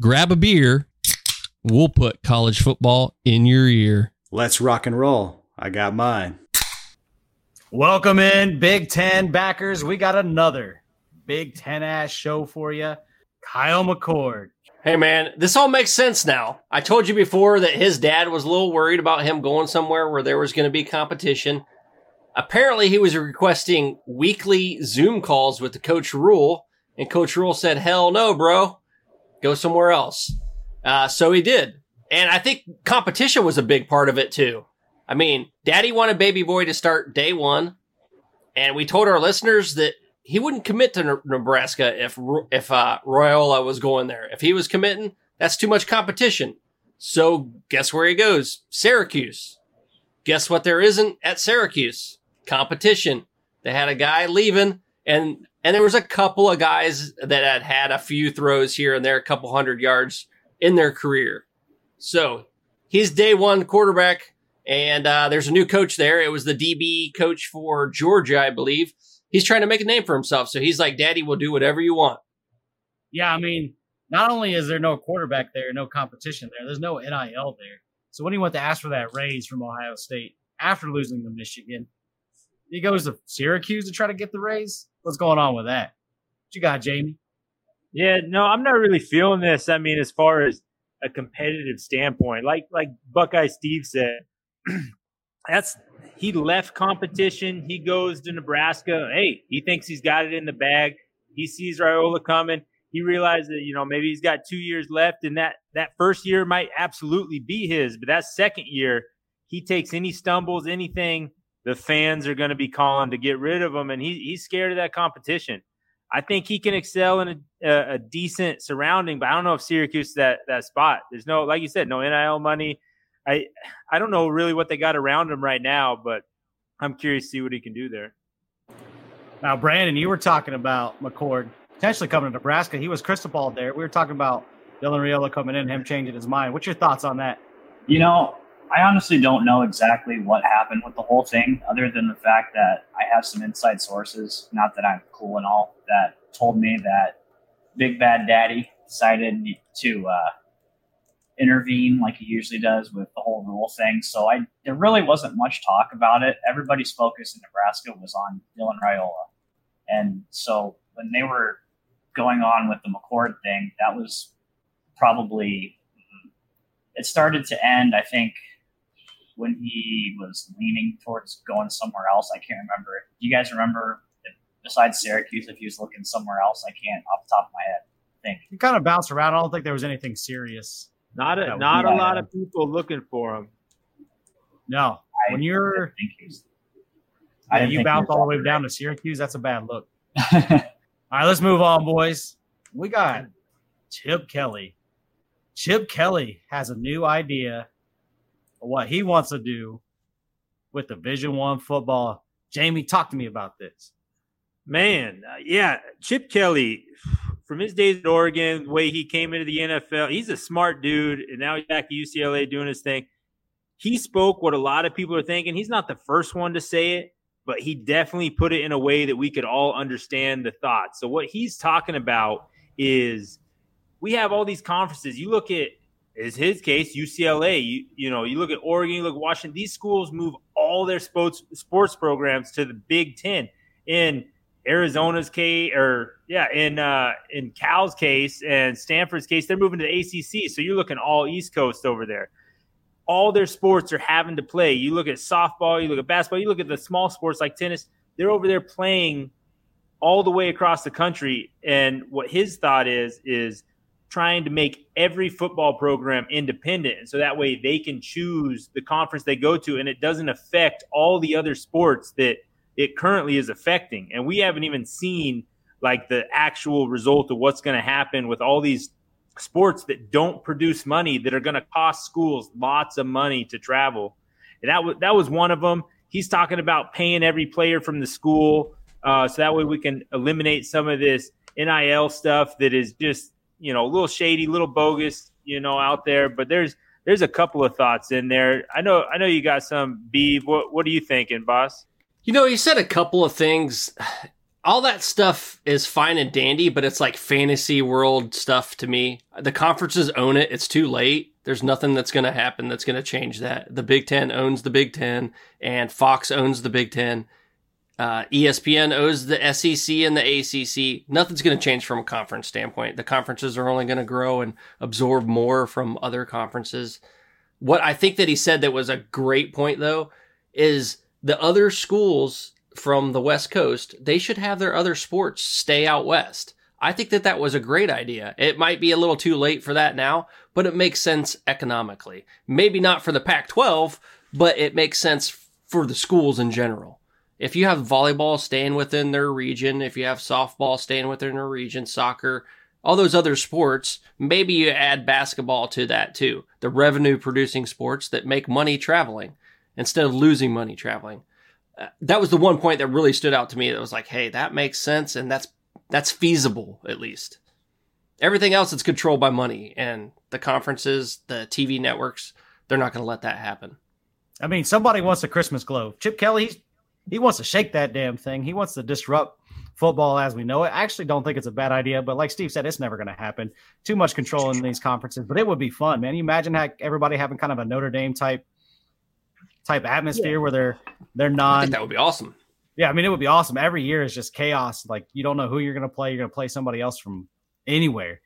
grab a beer. We'll put college football in your ear. Let's rock and roll. I got mine. Welcome in, Big Ten backers. We got another Big Ten ass show for you. Kyle McCord. Hey man, this all makes sense now. I told you before that his dad was a little worried about him going somewhere where there was going to be competition. Apparently, he was requesting weekly Zoom calls with the Coach Rhule, and Coach Rhule said, "Hell no, bro, go somewhere else." Uh, so he did, and I think competition was a big part of it too. I mean, Daddy wanted Baby Boy to start day one, and we told our listeners that he wouldn't commit to Nebraska if if uh, Raiola was going there. If he was committing, that's too much competition. So guess where he goes? Syracuse. Guess what? There isn't at Syracuse competition. They had a guy leaving, and and there was a couple of guys that had had a few throws here and there, a couple hundred yards in their career. So he's day one quarterback and uh, there's a new coach there. It was the DB coach for Georgia, I believe. He's trying to make a name for himself. So he's like, Daddy we'll do whatever you want. Yeah, I mean, not only is there no quarterback there, no competition there, there's no NIL there. So when he went to ask for that raise from Ohio State after losing to Michigan, he goes to Syracuse to try to get the raise. What's going on with that? What you got, Jamie? Yeah, no, I'm not really feeling this. I mean, as far as a competitive standpoint, like like Buckeye Steve said, that's he left competition. He goes to Nebraska. Hey, he thinks he's got it in the bag. He sees Raiola coming. He realizes that you know maybe he's got two years left, and that that first year might absolutely be his. But that second year, he takes any stumbles, anything, the fans are going to be calling to get rid of him, and he, he's scared of that competition. I think he can excel in a, a, a decent surrounding, but I don't know if Syracuse that that spot. There's no, like you said, no NIL money. I I don't know really what they got around him right now, but I'm curious to see what he can do there. Now, Brandon, you were talking about McCord potentially coming to Nebraska. He was crystal ball there. We were talking about Dylan Raiola coming in, him changing his mind. What's your thoughts on that? You know, I honestly don't know exactly what happened with the whole thing, other than the fact that I have some inside sources, not that I'm cool and all, that told me that Big Bad Daddy decided to uh, intervene like he usually does with the whole rule thing. So I there really wasn't much talk about it. Everybody's focus in Nebraska was on Dylan Raiola. And so when they were going on with the McCord thing, that was probably it started to end, I think, when he was leaning towards going somewhere else. I can't remember. Do you guys remember besides Syracuse if he was looking somewhere else? I can't off the top of my head think. He kind of bounced around. I don't think there was anything serious. Not a not a lot of people looking for him. No, I, when you're, I you bounce all the way down to Syracuse. That's a bad look. all right, let's move on, boys. We got Chip Kelly. Chip Kelly has a new idea of what he wants to do with Division One football. Jamie, talk to me about this. Man, uh, yeah, Chip Kelly from his days at Oregon, the way he came into the NFL, he's a smart dude, and now he's back at UCLA doing his thing. He spoke what a lot of people are thinking. He's not the first one to say it, but he definitely put it in a way that we could all understand the thoughts. So what he's talking about is we have all these conferences. You look at is his case UCLA. You you know you look at Oregon, you look at Washington. These schools move all their sports sports programs to the Big Ten. In Arizona's case, or yeah, in uh, in Cal's case and Stanford's case, they're moving to the ACC. So you're looking all East Coast over there. All their sports are having to play. You look at softball, you look at basketball, you look at the small sports like tennis. They're over there playing all the way across the country. And what his thought is is trying to make every football program independent, and so that way they can choose the conference they go to, and it doesn't affect all the other sports that it currently is affecting. And we haven't even seen like the actual result of what's going to happen with all these sports that don't produce money that are going to cost schools lots of money to travel. And that was that was one of them. He's talking about paying every player from the school, uh, so that way we can eliminate some of this NIL stuff that is just you know a little shady, a little bogus, you know, out there. But there's there's a couple of thoughts in there. I know I know you got some. B. What what are you thinking, boss? You know, he said a couple of things. all that stuff is fine and dandy, but it's like fantasy world stuff to me. The conferences own it. It's too late. There's nothing that's going to happen that's going to change that. The Big Ten owns the Big Ten, and Fox owns the Big Ten. Uh, ESPN owes the SEC and the ACC. Nothing's going to change from a conference standpoint. The conferences are only going to grow and absorb more from other conferences. What I think that he said that was a great point, though, is the other schools from the West Coast, they should have their other sports stay out west. I think that that was a great idea. It might be a little too late for that now, but it makes sense economically. Maybe not for the Pac 12, but it makes sense for the schools in general. If you have volleyball staying within their region, if you have softball staying within their region, soccer, all those other sports, maybe you add basketball to that too. The revenue producing sports that make money traveling instead of losing money traveling uh, that was the one point that really stood out to me that was like, hey, that makes sense and that's that's feasible at least. Everything else is controlled by money and the conferences, the TV networks, they're not going to let that happen. I mean, somebody wants a Christmas globe. Chip Kelly, he wants to shake that damn thing. He wants to disrupt football as we know it. I actually don't think it's a bad idea, but like Steve said, it's never going to happen. Too much control in these conferences, but it would be fun, man. You imagine how everybody having kind of a Notre Dame type type atmosphere yeah. where they're they're not. that would be awesome. Yeah, I mean it would be awesome. Every year is just chaos. Like you don't know who you're going to play. You're going to play somebody else from anywhere.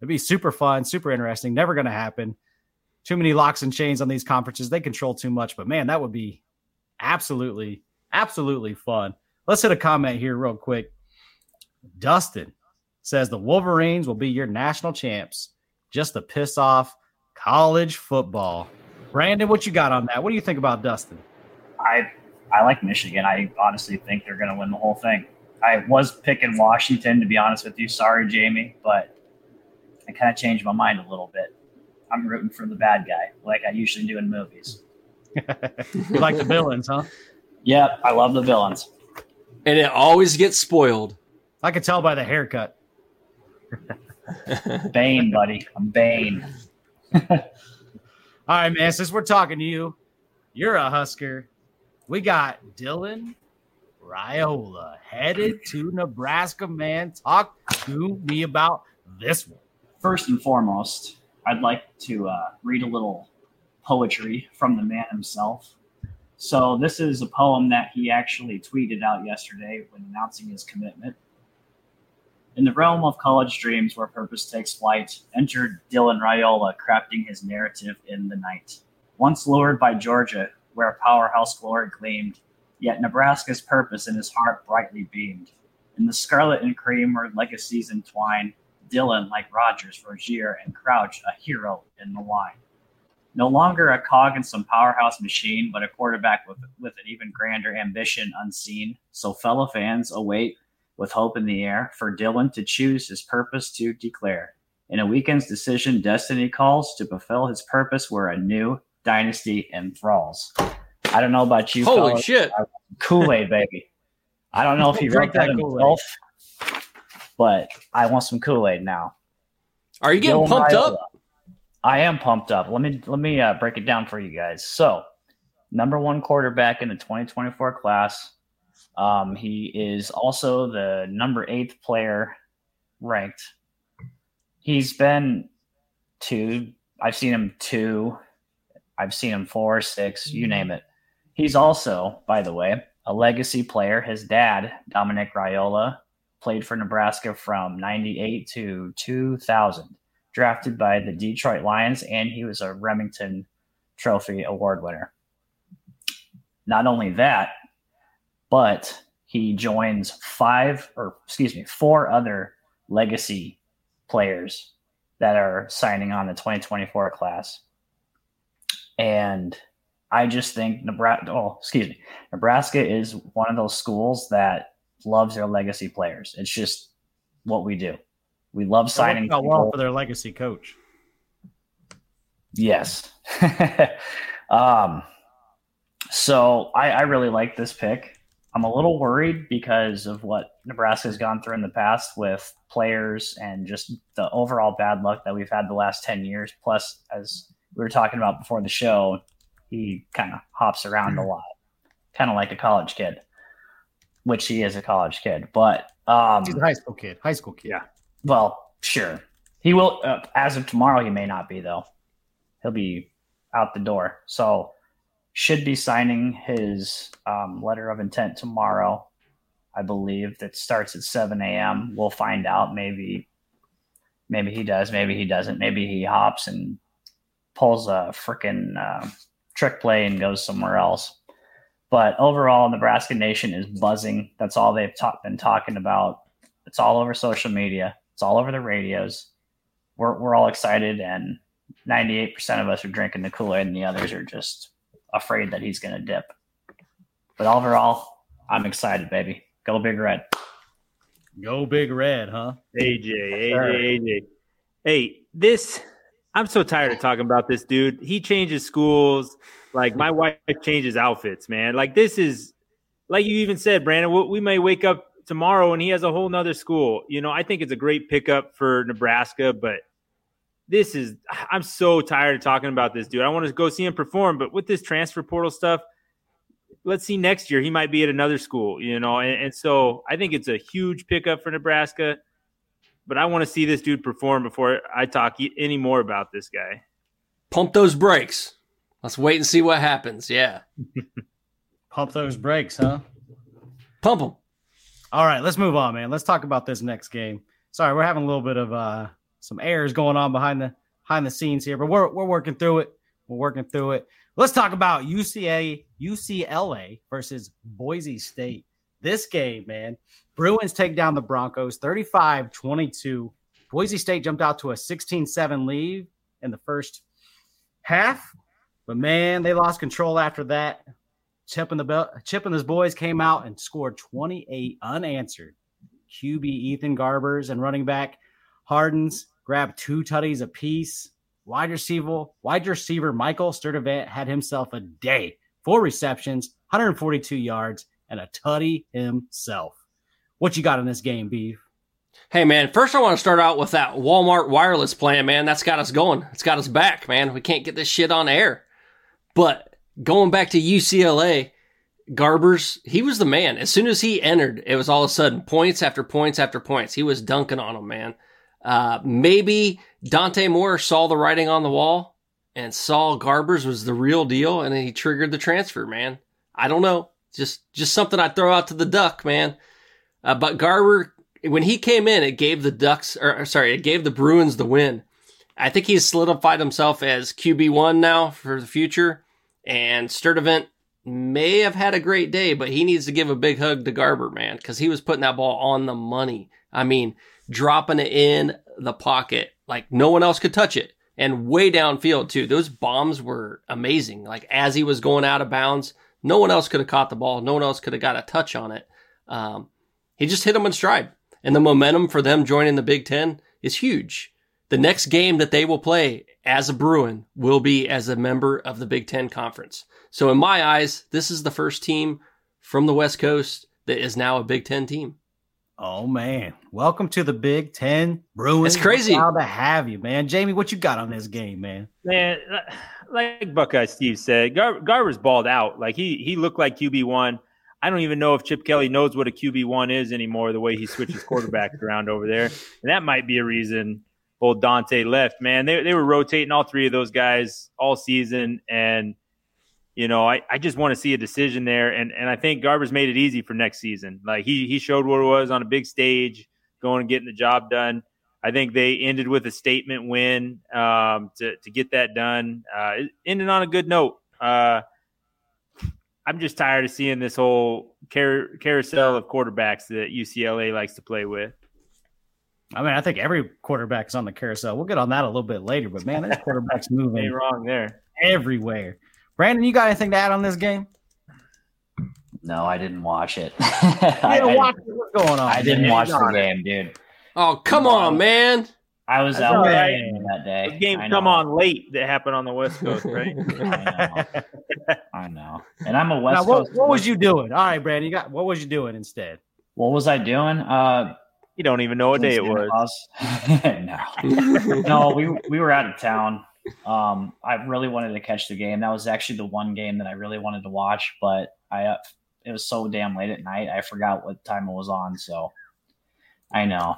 It'd be super fun, super interesting. Never going to happen. Too many locks and chains on these conferences. They control too much. But man, that would be absolutely, absolutely fun. Let's hit a comment here real quick. Dustin says the Wolverines will be your national champs just to piss off college football. Brandon, what you got on that? What do you think about Dustin? I I like Michigan. I honestly think they're going to win the whole thing. I was picking Washington to be honest with you. Sorry, Jamie, but I kind of changed my mind a little bit. I'm rooting for the bad guy, like I usually do in movies. you like the villains, huh? Yep, I love the villains. And it always gets spoiled. I could tell by the haircut. Bane, buddy. I'm Bane. All right, man. Since we're talking to you, you're a Husker. We got Dylan Raiola headed to Nebraska, man. Talk to me about this one. First and foremost, I'd like to uh, read a little poetry from the man himself. So, this is a poem that he actually tweeted out yesterday when announcing his commitment. In the realm of college dreams where purpose takes flight, entered Dylan Raiola crafting his narrative in the night. Once lured by Georgia, where powerhouse glory gleamed, yet Nebraska's purpose in his heart brightly beamed. In the scarlet and cream where legacies entwine, Dylan, like Rodgers, Rozier, and Crouch, a hero in the line. No longer a cog in some powerhouse machine, but a quarterback with, with an even grander ambition unseen. So, fellow fans, await with hope in the air for Dylan to choose his purpose to declare. In a weekend's decision, destiny calls to fulfill his purpose where a new dynasty enthralls. I don't know about you. Holy shit. Kool Aid, baby. I don't know if he wrote that himself, but I want some Kool Aid now. Are you getting pumped up? I am pumped up. Let me let me uh, break it down for you guys. So, number one quarterback in the 2024 class, um, he is also the number eighth player ranked. He's been two. I've seen him two. I've seen him four, six, you name it. He's also, by the way, a legacy player. His dad, Dominic Raiola, played for Nebraska from 98 to 2000, drafted by the Detroit Lions, and he was a Remington Trophy Award winner. Not only that, but he joins five or excuse me, four other legacy players that are signing on the 2024 class. And I just think Nebraska, oh, excuse me, Nebraska is one of those schools that loves their legacy players. It's just what we do. We love signing people. well for their legacy coach. Yes. um, so I, I really like this pick. I'm a little worried because of what Nebraska has gone through in the past with players and just the overall bad luck that we've had the last 10 years. Plus, as we were talking about before the show, he kind of hops around a lot, kind of like a college kid. which he is a college kid. But um, He's a high school kid. High school kid. Yeah. Well, sure, he will. Uh, as of tomorrow, he may not be though. He'll be out the door. So should be signing his um, letter of intent tomorrow. I believe that starts at 7 a.m. We'll find out. Maybe, maybe he does. Maybe he doesn't. Maybe he hops and pulls a freaking uh, trick play and goes somewhere else. But overall, Nebraska Nation is buzzing. That's all they've talk, been talking about. It's all over social media. It's all over the radios. We're we're all excited, and 98% of us are drinking the Kool Aid, and the others are just afraid that he's going to dip. But overall, I'm excited, baby. Go Big Red. Go big red, huh? AJ, AJ, AJ. Hey, this I'm so tired of talking about this dude. He changes schools. Like my wife changes outfits, man. Like this is like you even said, Brandon, we- we may wake up tomorrow and he has a whole nother school. You know, I think it's a great pickup for Nebraska, but this is I'm so tired of talking about this dude. I want to go see him perform, but with this transfer portal stuff, let's see next year he might be at another school, you know. And, and so I think it's a huge pickup for Nebraska but I want to see this dude perform before I talk any more about this guy. Pump those brakes. Let's wait and see what happens. Yeah. Pump those brakes, huh? Pump them. All right, let's move on, man. Let's talk about this next game. Sorry, we're having a little bit of uh some errors going on behind the behind the scenes here, but we're we're working through it. We're working through it. Let's talk about UCA UCLA versus Boise State. This game, man. Bruins take down the Broncos 35-22. Boise State jumped out to a 16-7 lead in the first half, but man, they lost control after that. Chip and the belt, Chip and his boys came out and scored 28 unanswered. QB Ethan Garbers and running back Hardens grabbed two tutties apiece. Wide receiver, wide receiver Michael Sturdivant had himself a day. Four receptions, 142 yards, and a tutty himself. What you got in this game, Beef? Hey man, first I want to start out with that Walmart wireless plan, man. That's got us going. It's got us back, man. We can't get this shit on air. But going back to UCLA, Garbers, he was the man. As soon as he entered, it was all of a sudden points after points after points. He was dunking on them, man. Uh, maybe Dante Moore saw the writing on the wall and saw Garbers was the real deal, and then he triggered the transfer, man. I don't know. Just just something I throw out to the duck, man. Uh, but Garber, when he came in, it gave the Ducks, or sorry, it gave the Bruins the win. I think he's solidified himself as QB one now for the future. And Sturdivant may have had a great day, but he needs to give a big hug to Garber, man, because he was putting that ball on the money. I mean, dropping it in the pocket like no one else could touch it, and way downfield too. Those bombs were amazing. Like as he was going out of bounds, no one else could have caught the ball. No one else could have got a touch on it. Um, he just hit them in stride. And the momentum for them joining the Big Ten is huge. The next game that they will play as a Bruin will be as a member of the Big Ten Conference. So, in my eyes, this is the first team from the West Coast that is now a Big Ten team. Oh man, welcome to the Big Ten Bruins. It's crazy. How to have you, man. Jamie, what you got on this game, man? Man, like Buckeye Steve said, Gar- Garber's balled out. Like he he looked like QB one. I don't even know if Chip Kelly knows what a QB one is anymore. The way he switches quarterbacks around over there, and that might be a reason old Dante left. Man, they they were rotating all three of those guys all season, and you know I, I just want to see a decision there. And and I think Garber's made it easy for next season. Like he he showed what it was on a big stage, going and getting the job done. I think they ended with a statement win um, to to get that done. Uh, ended on a good note. Uh, I'm just tired of seeing this whole car- carousel of quarterbacks that UCLA likes to play with. I mean, I think every quarterback is on the carousel. We'll get on that a little bit later, but man, this quarterback's moving wrong there. everywhere. Brandon, you got anything to add on this game? No, I didn't watch it. You I, didn't I- watch it? What's going on? I didn't man? watch the Darn it. game, dude. Oh, come on, man. I was That's out right. that day. The game come on late that happened on the West Coast, right? I know. I know. And I'm a West Now, what, Coast. what was you doing? All right, Brandon, you got what was you doing instead? What was I doing? Uh, you don't even know what day it was. Claus. no, no, we we were out of town. Um, I really wanted to catch the game. That was actually the one game that I really wanted to watch, but I uh, it was so damn late at night. I forgot what time it was on. So I know.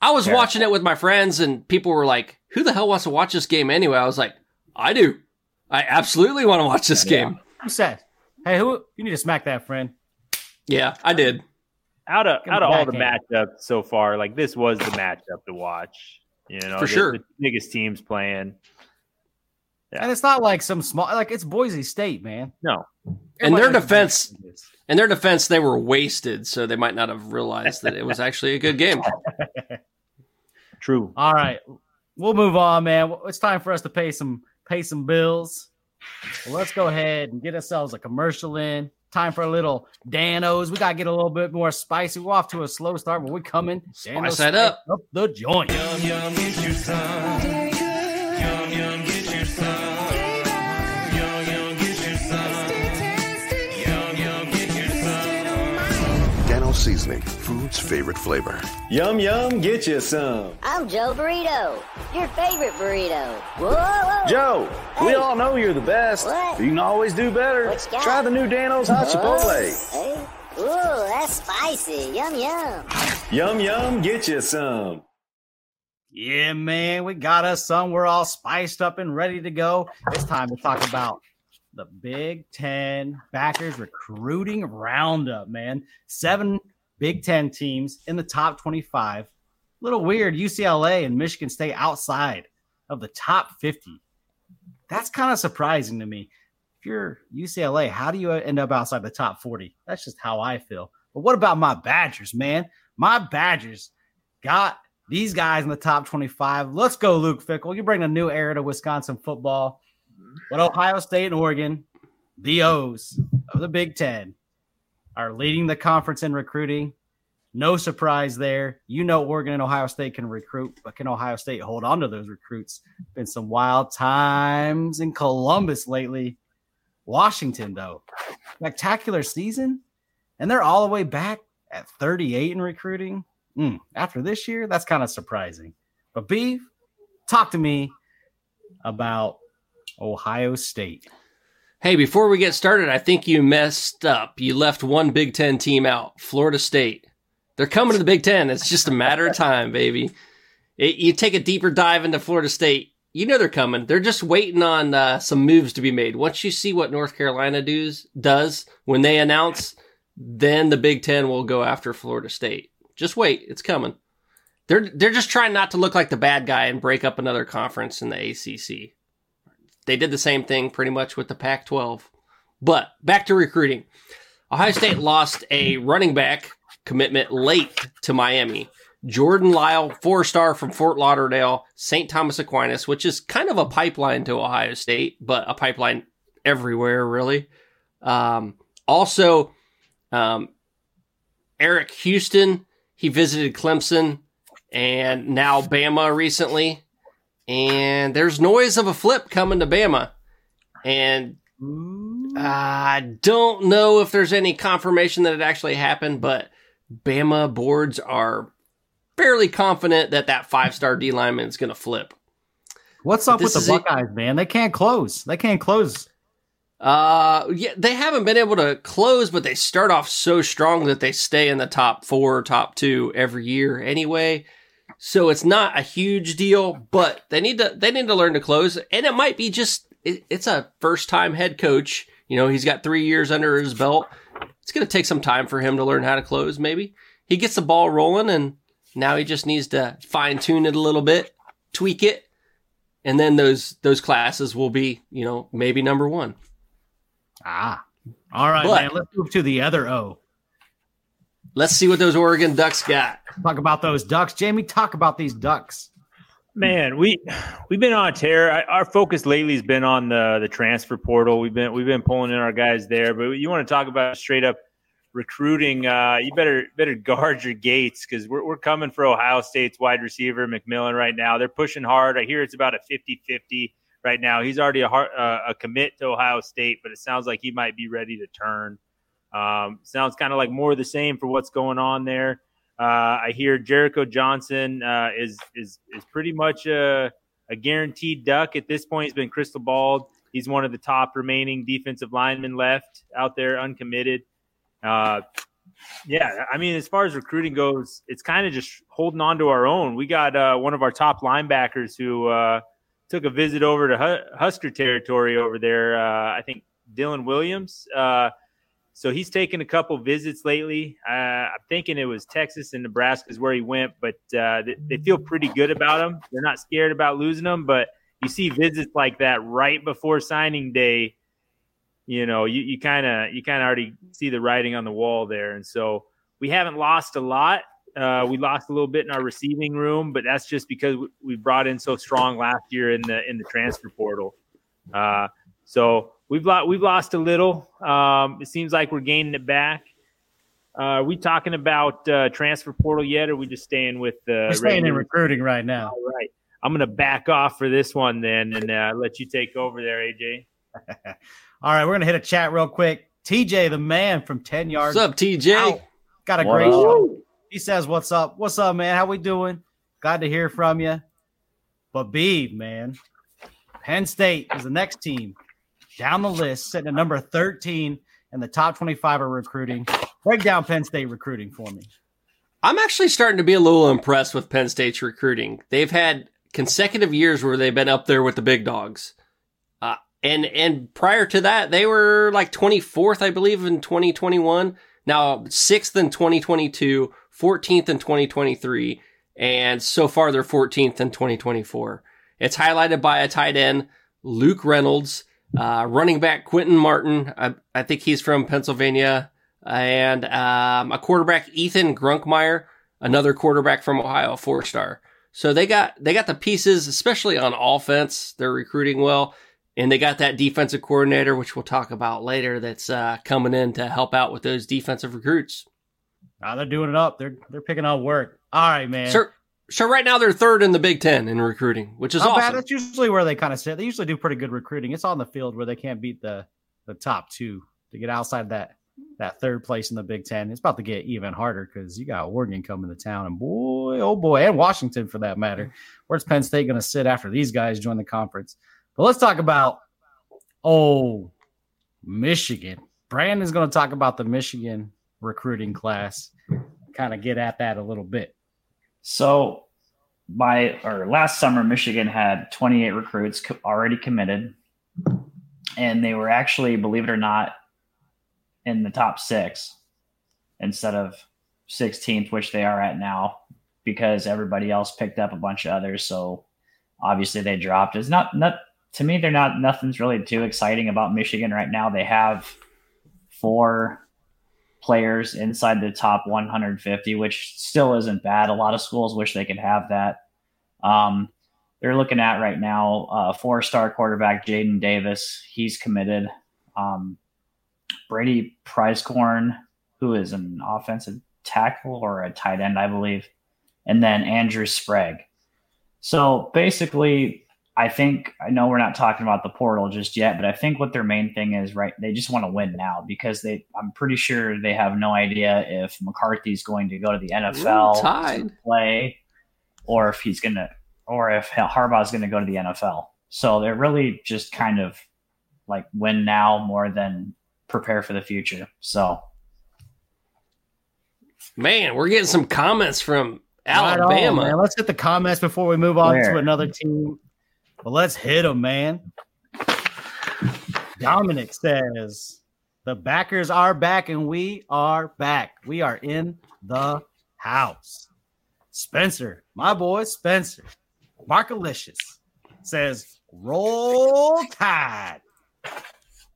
I was Yeah. watching it with my friends, and people were like, "Who the hell wants to watch this game anyway?" I was like, "I do. I absolutely want to watch this Yeah. game." Who said? Hey, who? You need to smack that friend. Yeah, I did. Out of out of all the matchups so far, like this was the matchup to watch. You know, For the- sure. the biggest teams playing. Yeah. And it's not like some small, like it's Boise State, man. No, And their defense- what it is. In their defense, they were wasted, so they might not have realized that it was actually a good game. true. All right, we'll move on, man. It's time for us to pay some pay some bills. Well, let's go ahead and get ourselves a commercial in. Time for a little Danos. We gotta get a little bit more spicy. We're off to a slow start, but we're coming. Spice that up. up the joint. Dano Seasoning, food's favorite flavor. Yum yum, get you some. I'm Joe Burrito, your favorite burrito. Whoa, whoa. Joe, we all know you're the best. What? but You can always do better. What you got? Try the new Dan-O's Hot Chipotle. Hey. Ooh, that's spicy. Yum yum. Yum yum, get you some. Yeah, man, we got us some. We're all spiced up and ready to go. It's time to talk about the Big Ten backers recruiting roundup, man. Seven Big Ten teams in the top 25. Little weird, UCLA and Michigan State outside of the top 50. That's kind of surprising to me. If you're UCLA, how do you end up outside the top 40? That's just how I feel. But what about my Badgers, man? My Badgers got these guys in the top 25. Let's go, Luke Fickell. You bring a new era to Wisconsin football. But Ohio State and Oregon, the O's of the Big Ten, are leading the conference in recruiting. No surprise there. You know Oregon and Ohio State can recruit, but can Ohio State hold on to those recruits? Been some wild times in Columbus lately. Washington, though, spectacular season, and they're all the way back at 38 in recruiting. Mm, after this year, that's kind of surprising. But Beef, talk to me about Ohio State. Hey, before we get started, I think you messed up. You left one Big Ten team out, Florida State. They're coming to the Big Ten. It's just a matter of time, baby. It, you take a deeper dive into Florida State, you know they're coming. They're just waiting on uh, some moves to be made. Once you see what North Carolina does, does when they announce, then the Big Ten will go after Florida State. Just wait, it's coming. They're they're just trying not to look like the bad guy and break up another conference in the ACC. They did the same thing pretty much with the Pac 12. But back to recruiting. Ohio State lost a running back commitment late to Miami. Jordan Lyle, four star from Fort Lauderdale, St. Thomas Aquinas, which is kind of a pipeline to Ohio State, but a pipeline everywhere, really. Um, also, um, Eddrick Houston, he visited Clemson and now Bama recently. And there's noise of a flip coming to Bama. And I don't know if there's any confirmation that it actually happened, but Bama boards are fairly confident that that five star D lineman is going to flip. What's up This with the it. Buckeyes, man? They can't close. They can't close. Uh, yeah, they haven't been able to close, but they start off so strong that they stay in the top four, top two every year anyway. So it's not a huge deal, but they need to they need to learn to close, and it might be just it, it's a first time head coach. You know, he's got three years under his belt. It's going to take some time for him to learn how to close. Maybe he gets the ball rolling, and now he just needs to fine tune it a little bit, tweak it, and then those those classes will be you know maybe number one. Ah. All right, But- man. Let's move to the other O. Let's see what those Oregon Ducks got. Talk about those ducks. Jamie, talk about these ducks. Man, we we've been on a tear. I, our focus lately has been on the the transfer portal. We've been we've been pulling in our guys there, but you want to talk about straight up recruiting? Uh, you better better guard your gates because we're we're coming for Ohio State's wide receiver McMillan right now. They're pushing hard. I hear it's about a 50-50 right now. He's already a hard, uh, a commit to Ohio State, but it sounds like he might be ready to turn. Um, sounds kind of like more of the same for what's going on there. Uh, I hear Jericho Johnson uh, is is is pretty much a, a guaranteed duck at this point. He's been crystal balled. He's one of the top remaining defensive linemen left out there, uncommitted. uh, yeah, I mean, as far as recruiting goes, it's kind of just holding on to our own. We got uh, one of our top linebackers who uh, took a visit over to Hu- Husker territory over there. Uh, I think Dylan Williams. So he's taken a couple visits lately. Uh, I'm thinking it was Texas and Nebraska is where he went, but uh, they, they feel pretty good about him. They're not scared about losing him, but you see visits like that right before signing day you know, you, you kind of you kind of already see the writing on the wall there, and so we haven't lost a lot. Uh, we lost a little bit in our receiving room, but that's just because we brought in so strong last year in the in the transfer portal. Uh, so we've lost we've lost a little. Um, it seems like we're gaining it back. Uh, are we talking about uh, transfer portal yet, or are we just staying with the? We're staying in recruiting right now. All right, I'm going to back off for this one then, and uh, let you take over there, AJ. All right, we're gonna hit a chat real quick. TJ, the man from Ten Yards. What's up, TJ? Out. Got a What great up? show. He says, "What's up? What's up, man? How we doing? Glad to hear from you." But B, man, Penn State is the next team down the list, sitting at number thirteen in the top twenty-five of recruiting. Break down Penn State recruiting for me. I'm actually starting to be a little impressed with Penn State's recruiting. They've had consecutive years where they've been up there with the big dogs. Uh, and and prior to that, they were like 24th, I believe, in 2021. Now sixth in 2022, 14th in 2023, and so far they're 14th in 2024. It's highlighted by a tight end, Luke Reynolds, uh, running back Quentin Martin. I, I think he's from Pennsylvania, and um, a quarterback Ethan Grunkemeyer, another quarterback from Ohio, four star. So they got they got the pieces, especially on offense. They're recruiting well, and they got that defensive coordinator, which we'll talk about later. That's uh, coming in to help out with those defensive recruits. Ah, they're doing it up. They're they're picking up work. All right, man. So so right now they're third in the Big Ten in recruiting, which is bad. awesome. That's usually where they kind of sit. They usually do pretty good recruiting. It's on the field where they can't beat the the top two to get outside that that third place in the Big Ten. It's about to get even harder because you got Oregon coming to town, and boy, oh boy, and Washington for that matter. Where's Penn State going to sit after these guys join the conference? But let's talk about oh Michigan. Brandon's going to talk about the Michigan recruiting class. Kind of get at that a little bit. So, by or last summer, Michigan had 28 recruits co- already committed, and they were actually, believe it or not, in the top six instead of 16th, which they are at now, because everybody else picked up a bunch of others. So, obviously, they dropped. It's not not to me. They're not nothing's really too exciting about Michigan right now. They have four players inside the top 150, which still isn't bad. A lot of schools wish they could have that. Um, they're looking at right now uh, four-star quarterback Jaden Davis. He's committed. Um, Brady Prieskorn, who is an offensive tackle or a tight end, I believe, and then Andrew Sprague. So basically, I think I know we're not talking about the portal just yet, but I think what their main thing is right. They just want to win now because they. I'm pretty sure they have no idea if McCarthy's going to go to the NFL Ooh, tied. to play, or if he's gonna, or if Harbaugh's going to go to the NFL. So they're really just kind of like win now more than prepare for the future. So Man, we're getting some comments from Right on, Alabama. man. Let's get the comments before we move on Where? to another team. But let's hit them, man. Dominic says the backers are back and we are back. We are in the house. Spencer, my boy Spencer, Markalicious says roll tide.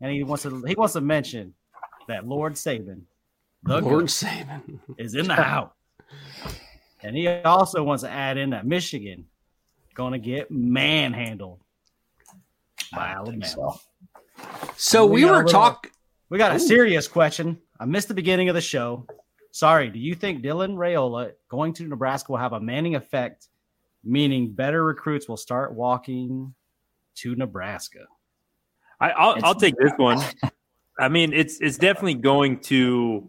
And he wants to he wants to mention that Lord Saban, the Lord Saban. is in the house. And he also wants to add in that Michigan going to get manhandled by I don't think Alabama. so. So We we, were little- talking. We got a Ooh. serious question. I missed the beginning of the show. Sorry. Do you think Dylan Raiola going to Nebraska will have a Manning effect, meaning better recruits will start walking to Nebraska? I, I'll, I'll take this one. I mean, it's it's definitely going to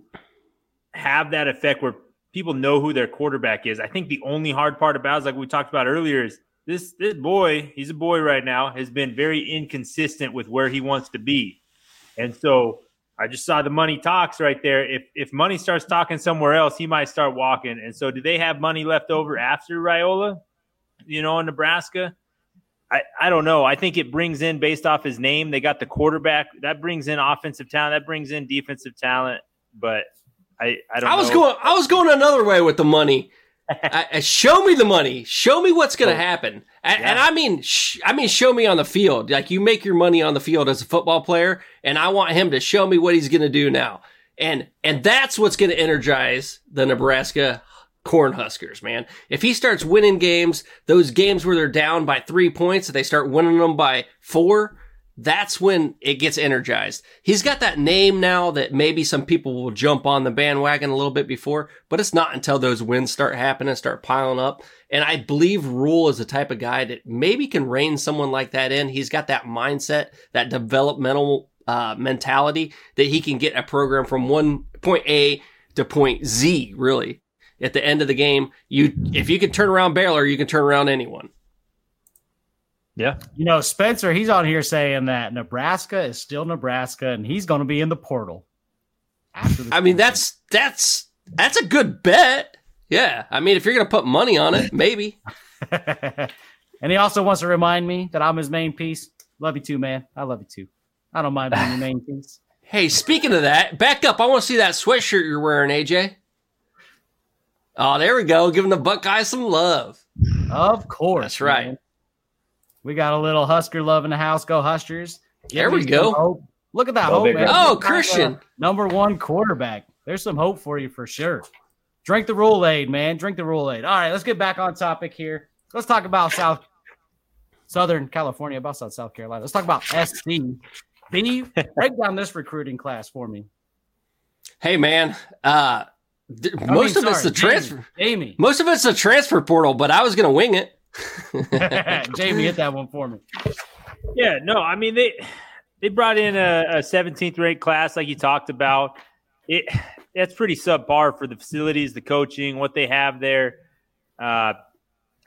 have that effect where people know who their quarterback is. I think the only hard part about it is like we talked about earlier is this this boy, he's a boy right now, has been very inconsistent with where he wants to be. And so I just saw the money talks right there. If if money starts talking somewhere else, he might start walking. And so, do they have money left over after Raiola? You know, in Nebraska, I I don't know. I think it brings in based off his name. They got the quarterback that brings in offensive talent, that brings in defensive talent. But I I don't. I was know. going. I was going another way with the money. I, I- show me the money. Show me what's going to happen. And, and I mean, sh- I mean, show me on the field. Like you make your money on the field as a football player, and I want him to show me what he's going to do now. And and that's what's going to energize the Nebraska Cornhuskers, man. If he starts winning games, those games where they're down by three points, if they start winning them by four, that's when it gets energized. He's got that name now that maybe some people will jump on the bandwagon a little bit before, but it's not until those wins start happening, start piling up. And I believe Rhule is the type of guy that maybe can rein someone like that in. He's got that mindset, that developmental uh, mentality that he can get a program from one point A to point Z, really. At the end of the game, you if you can turn around Baylor, you can turn around anyone. Yeah. You know, Spencer, he's on here saying that Nebraska is still Nebraska and he's going to be in the portal. After the I mean, that's that's that's a good bet. Yeah, I mean, if you're gonna put money on it, maybe. and he also wants to remind me that I'm his main piece. Love you too, man. I love you too. I don't mind being your main piece. Hey, speaking of that, back up. I want to see that sweatshirt you're wearing, AJ. Oh, there we go. Giving the Buckeyes some love. Of course. That's right. man. We got a little Husker love in the house. Go Huskers. There we go. hope. Look at that Go hope, man. Oh, Christian. the Number one quarterback. There's some hope for you for sure. Drink the Rule Aid, man. Drink the Rule Aid. All right, let's get back on topic here. Let's talk about South Southern California, about South South Carolina. Let's talk about SC. B, break down this recruiting class for me. Hey, man. Uh, th- most mean, of it's the sorry, transfer. Jamie. Most of it's the transfer portal, but I was gonna wing it. Jamie, hit that one for me. Yeah, no, I mean they they brought in a, a 17th ranked class like you talked about. It that's pretty subpar for the facilities, the coaching, what they have there. Uh,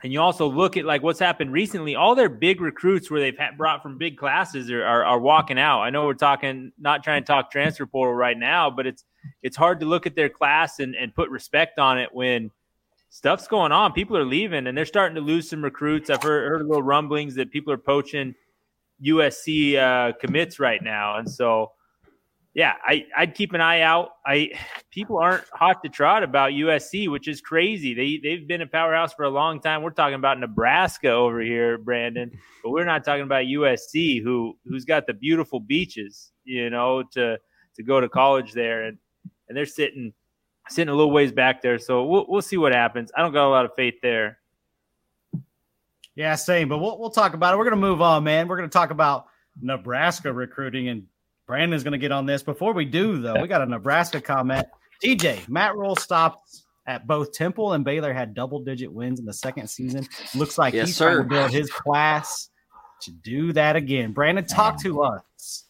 and you also look at like what's happened recently. All their big recruits, where they've had, brought from big classes, are, are are walking out. I know we're talking, not trying to talk transfer portal right now, but it's it's hard to look at their class and, and put respect on it when stuff's going on. People are leaving, and they're starting to lose some recruits. I've heard, heard a little rumblings that people are poaching USC uh, commits right now, and so yeah, I, I'd keep an eye out. I people aren't hot to trot about USC, which is crazy. They they've been a powerhouse for a long time. We're talking about Nebraska over here, Brandon, but we're not talking about USC, who who's got the beautiful beaches, you know, to to go to college there, and and they're sitting sitting a little ways back there. So we'll we'll see what happens. I don't got a lot of faith there. Yeah, same. But we'll we'll talk about it. We're gonna move on, man. We're gonna talk about Nebraska recruiting, and Brandon's gonna get on this. Before we do, though, we got a Nebraska comment. TJ Matt Rhule stopped at both Temple and Baylor had double digit wins in the second season. Looks like Yes, he's trying to build his class to do that again. Brandon, talk to us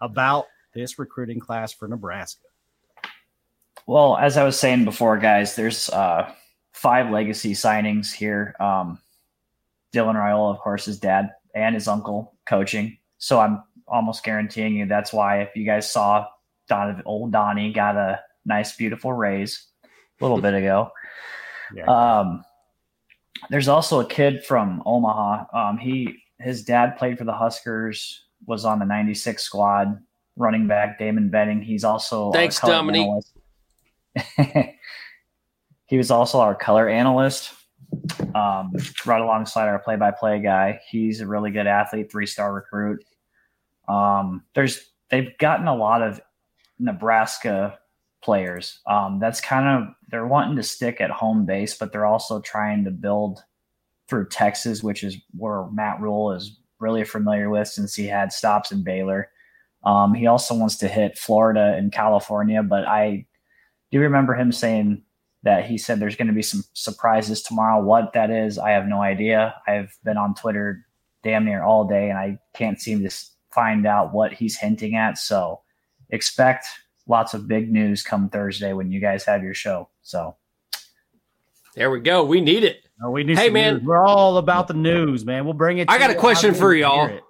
about this recruiting class for Nebraska. Well, as I was saying before, guys, there's uh, five legacy signings here. Um, Dylan Raiola, of course, his dad and his uncle coaching. So I'm almost guaranteeing you that's why if you guys saw Don, old Donnie got a nice, beautiful raise a little bit ago. Yeah. Um, there's also a kid from Omaha. Um, he his dad played for the Huskers, was on the '96 squad, running back Damon Benning. He's also Thanks, Dominique. analyst. he was also our color analyst, um, right alongside our play-by-play guy. He's a really good athlete, three-star recruit. Um, there's they've gotten a lot of Nebraska players. Um, that's kind of they're wanting to stick at home base, but they're also trying to build through Texas, which is where Matt Rhule is really familiar with since he had stops in Baylor. Um, he also wants to hit Florida and California, but I do you remember him saying that he said there's going to be some surprises tomorrow. What that is, I have no idea. I've been on Twitter damn near all day, and I can't seem to find out what he's hinting at. So expect lots of big news come Thursday when you guys have your show. So There we go. We need it. Oh, we need Hey, some man. news. We're all about the news, man. We'll bring it. I to got a question for y'all.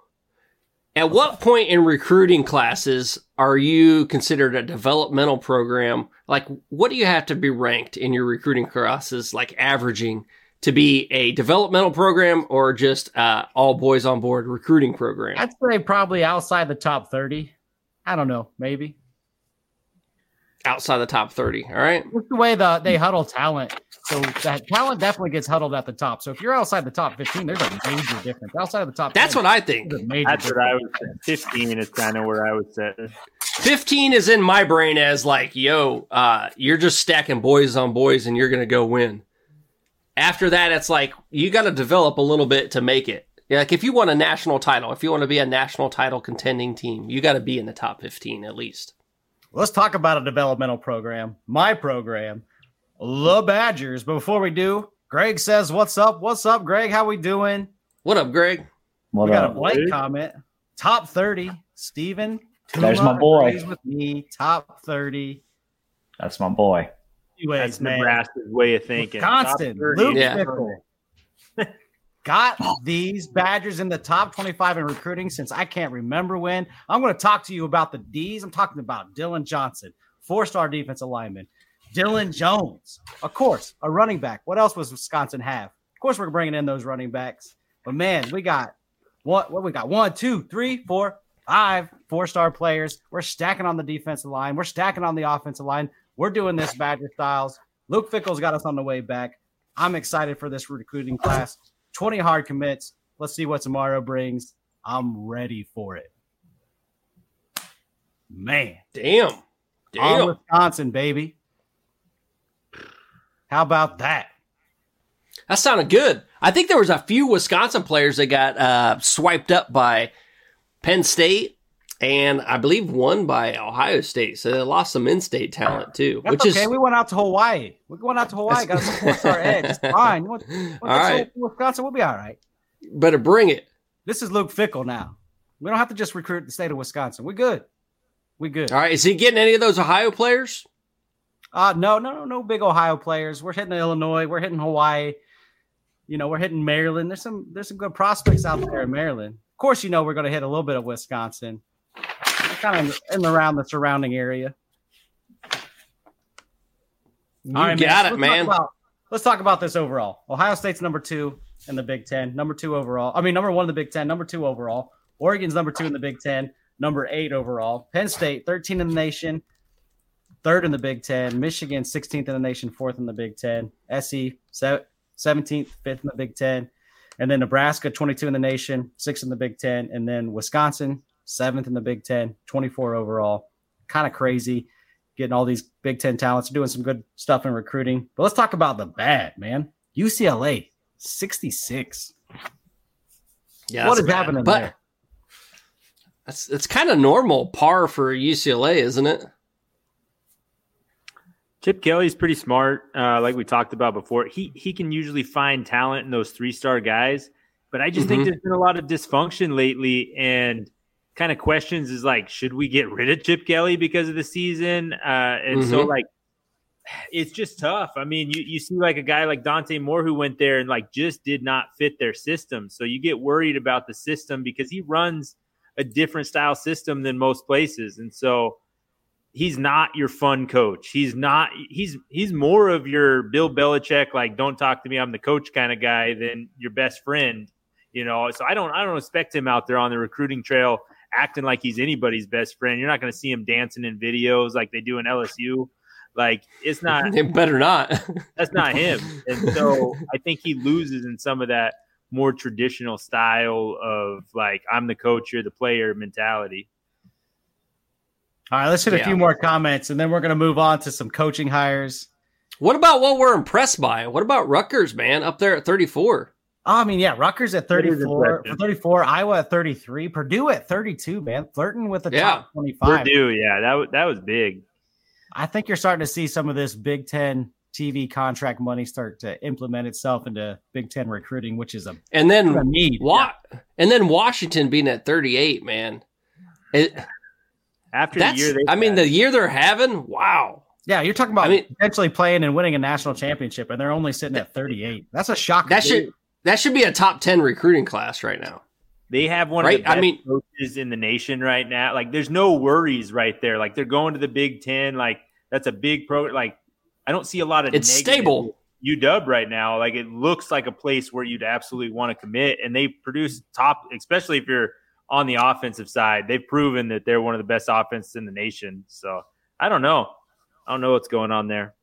At what point in recruiting classes are you considered a developmental program? Like, what do you have to be ranked in your recruiting classes, like averaging to be a developmental program or just uh, all boys on board recruiting program? I'd say probably outside the top 30. I don't know, maybe. Outside the top 30. All right. Just the way the they huddle talent. So that talent definitely gets huddled at the top. So if you're outside the top 15, there's a major difference. Outside of the top That's 10, what I think. there's a major That's what I difference. was. Fifteen is kind of where I was at. 15 is in my brain as like, yo, uh, you're just stacking boys on boys and you're going to go win. After that, it's like, you got to develop a little bit to make it. Yeah, Like if you want a national title, if you want to be a national title contending team, you got to be in the top 15 at least. Let's talk about a developmental program. My program, the Badgers. But before we do, Greg says, "What's up? What's up, Greg? How we doing?" What up, Greg? What we got a up? blank dude? comment. Top thirty, Steven. There's my boy. agrees With me, top thirty. That's my boy. Anyways, That's man, Nebraska's way of thinking. Constant Luke Yeah. Fickell got oh. these Badgers in the top 25 in recruiting since I can't remember when. I'm going to talk to you about the D's. I'm talking about Dylan Johnson, four-star defensive lineman. Dylan Jones, of course, a running back. What else was Wisconsin have? Of course, we're bringing in those running backs. But man, we got what? What we got? One, two, three, four, five four-star players. We're stacking on the defensive line. We're stacking on the offensive line. We're doing this Badger styles. Luke Fickell's got us on the way back. I'm excited for this recruiting class. 20 hard commits. Let's see what tomorrow brings. I'm ready for it. Man, Damn. on Damn. Wisconsin, baby. How about that? That sounded good. I think there was a few Wisconsin players that got uh, swiped up by Penn State, and I believe won by Ohio State. So they lost some in-state talent too, That's which okay. is we went out to Hawaii. We went out to Hawaii. Got some four-star edge. It's fine. What, all right. Wisconsin, we'll be all right. Better bring it. This is Luke Fickell now. We don't have to just recruit the state of Wisconsin. We're good. We good. All right. Is he getting any of those Ohio players? Uh no, no, no, no big Ohio players. We're hitting Illinois. We're hitting Hawaii. You know, we're hitting Maryland. There's some there's some good prospects out there in Maryland. Of course, you know we're going to hit a little bit of Wisconsin, kind of in around the surrounding area. You All right, got let's it, talk man. about- let's talk about this overall. Ohio State's number two in the Big Ten, number two overall. I mean, number one in the Big Ten, number two overall. Oregon's number two in the Big Ten, number eight overall. Penn State, 13 in the nation, third in the Big Ten. Michigan, 16th in the nation, fourth in the Big Ten. SE, se- 17th, fifth in the Big Ten. And then Nebraska, 22 in the nation, sixth in the Big Ten. And then Wisconsin, seventh in the Big Ten, 24 overall. Kind of crazy getting all these Big Ten talents, doing some good stuff in recruiting. But let's talk about the bad, man. UCLA, 66. Yeah, what is that's bad. happening But there? That's it's kind of normal par for UCLA, isn't it? Chip Kelly's pretty smart, uh, like we talked about before. He he can usually find talent in those three star guys, but I just think Mhm. there's been a lot of dysfunction lately, and kind of questions is like, should we get rid of Chip Kelly because of the season? Uh, and so Mhm. like, it's just tough. I mean, you you see like a guy like Dante Moore who went there and like just did not fit their system, so you get worried about the system because he runs a different style system than most places, and so he's not your fun coach. He's not. He's he's more of your Bill Belichick, like don't talk to me, I'm the coach kind of guy than your best friend. You know, so I don't I don't expect him out there on the recruiting trail acting like he's anybody's best friend. You're not going to see him dancing in videos like they do in LSU. Like it's not They better not. that's not him. And so I think he loses in some of that more traditional style of like I'm the coach, you're the player mentality. All right, let's hit a few more comments and then we're going to move on to some coaching hires. what about what we're impressed by? What about Rutgers, man, up there at 34? Oh, I mean, yeah, Rutgers at 34, 34, Iowa at 33, Purdue at 32, man, flirting with the Yeah. top 25. Purdue, yeah, that was that was big. I think you're starting to see some of this Big Ten TV contract money start to implement itself into Big Ten recruiting, which is a, And a then need. Wa- and then Washington being at 38, man. It, After that's the year they I mean the year they're having, wow. Yeah, you're talking about I mean- potentially playing and winning a national championship, and they're only sitting at 38. That's a shock. That should that should be a top 10 recruiting class right now. They have one Right, of the I best mean- coaches in the nation right now. Like, there's no worries right there. Like, they're going to the Big Ten. Like, that's a big pro. Like, I don't see a lot of. It's stable. UW right now. Like, it looks like a place where you'd absolutely want to commit, and they produce top, especially if you're on the offensive side. They've proven that they're one of the best offenses in the nation. So, I don't know. I don't know what's going on there.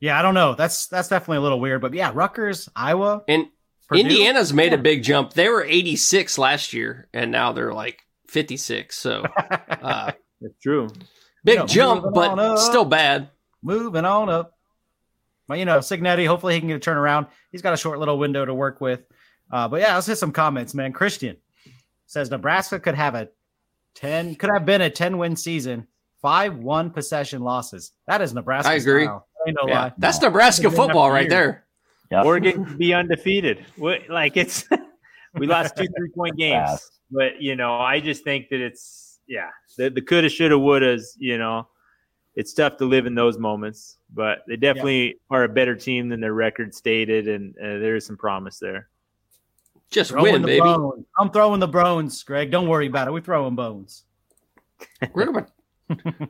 Yeah, I don't know. That's that's definitely a little weird, but yeah, Rutgers, Iowa, And Purdue? Indiana's made a big jump. They were 86 last year, and now they're like 56. So, uh, It's true. big Yeah, jump, but up. still bad. moving on up. But you know, Cignetti, hopefully he can get a turnaround. He's got a short little window to work with. Uh, but yeah, let's hit some comments, man. Christian says Nebraska could have a 10, could have been a 10 win season, five one possession losses. That is Nebraska. I agree. Style. Ain't no Yeah, lie. that's Nebraska football right years. there. Yep. Oregon could be undefeated. What- Like it's we lost two three point games, Fast. but you know I just think that it's yeah the the coulda shoulda wouldas. You know, it's tough to live in those moments, but they definitely are a better team than their record stated, and uh, there is some promise there. Just Throwing win, the baby. bones. I'm throwing the bones, Greg. Don't worry about it. We're throwing bones. We're, gonna,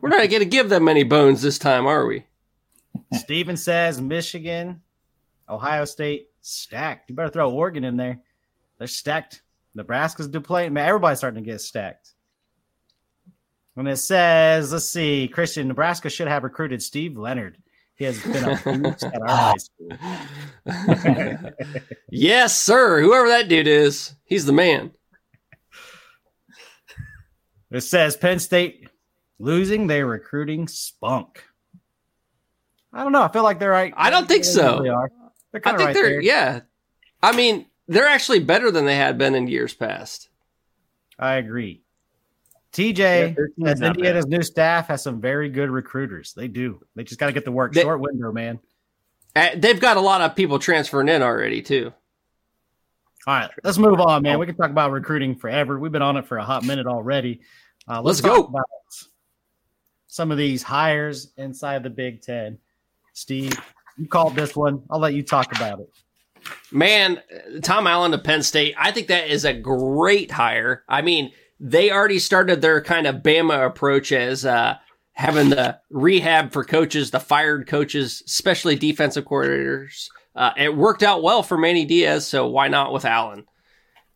we're not going to give them any bones this time, are we? Steven says Michigan, Ohio State stacked. You better throw Oregon in there. They're stacked. Nebraska's deploying. Man, everybody's starting to get stacked. And it says, let's see, Christian, Nebraska should have recruited Steve Leonard. He has been a at our high school. yes, sir. Whoever that dude is, he's the man. It says Penn State losing their recruiting spunk. I don't know. I feel like they're right. I don't think so. They are. They're I kind of think right they're, there. yeah. I mean, they're actually better than they had been in years past. I agree. TJ their team's says not Indiana's new staff has some very good recruiters. They do. They just got to get the work. They- Short window, man. Uh, They've got a lot of people transferring in already, too. All right, let's move on, man. We can talk about recruiting forever. We've been on it for a hot minute already. Uh, Let's talk go. about some of these hires inside the Big Ten. Steve, you called this one. I'll let you talk about it. Man, Tom Allen to Penn State, I think that is a great hire. I mean, they already started their kind of Bama approach as uh, having the rehab for coaches, the fired coaches, especially defensive coordinators. Uh, it worked out well for Manny Diaz, so why not with Allen?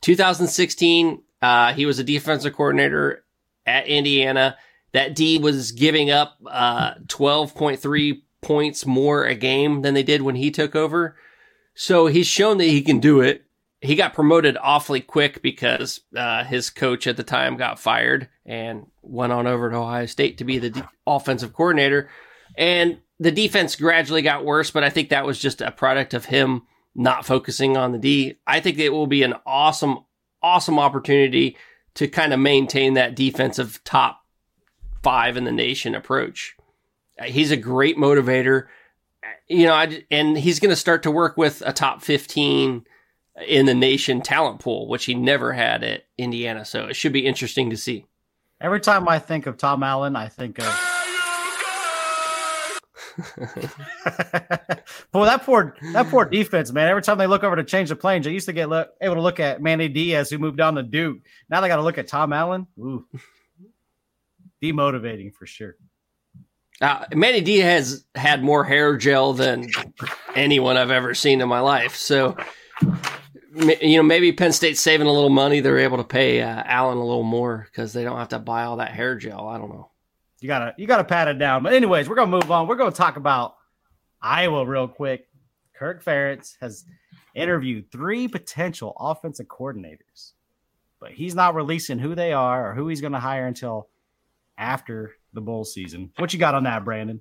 2016, uh, he was a defensive coordinator at Indiana. That D was giving up uh, 12.3 points more a game than they did when he took over. So he's shown that he can do it. He got promoted awfully quick because uh, his coach at the time got fired and went on over to Ohio State to be the de- offensive coordinator. And the defense gradually got worse, but I think that was just a product of him not focusing on the D. I think it will be an awesome, awesome opportunity to kind of maintain that defensive top five in the nation approach. He's a great motivator you know, I, and he's going to start to work with a top 15 in the nation talent pool, which he never had at Indiana. So it should be interesting to see. Every time I think of Tom Allen, I think of. Boy, that poor that poor defense, man. Every time they look over to change the planes, they used to get look, able to look at Manny Diaz, who moved on to Duke. Now they got to look at Tom Allen. Ooh, demotivating for sure. Uh, Manny D has had more hair gel than anyone I've ever seen in my life. So, you know, maybe Penn State's saving a little money. They're able to pay uh, Allen a little more because they don't have to buy all that hair gel. I don't know. You gotta you gotta pat it down. But anyways, we're gonna move on. We're gonna talk about Iowa real quick. Kirk Ferentz has interviewed three potential offensive coordinators, but he's not releasing who they are or who he's gonna hire until after the bowl season. What you got on that, Brandon?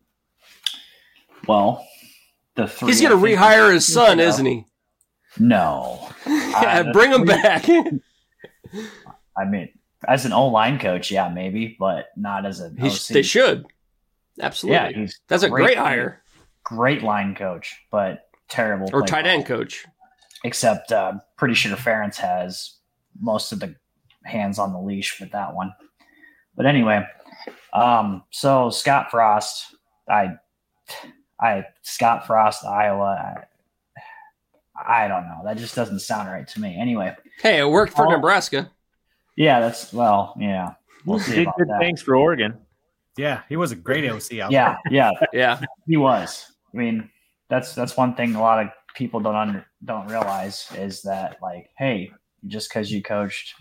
Well, the three He's going to rehire his son, you know, isn't he? No. Yeah, Uh, bring him three- back. I mean, as an O line coach, yeah, maybe, but not as a He OC. they should. Absolutely. Yeah, he's That's a great hire. Great line coach, but terrible Or tight call. end coach. Except, uh, pretty sure Ferentz has most of the hands on the leash with that one. But anyway, um, so Scott Frost, I, I Scott Frost, Iowa. I, I don't know. That just doesn't sound right to me. Anyway, Hey, it worked for Oh. Nebraska. yeah, that's well, yeah. We'll see Did about good that. things for Oregon. Yeah, he was a great OC out Yeah, yeah, Yeah. he was. I mean, that's that's one thing a lot of people don't under, don't realize is that like, hey, just because you coached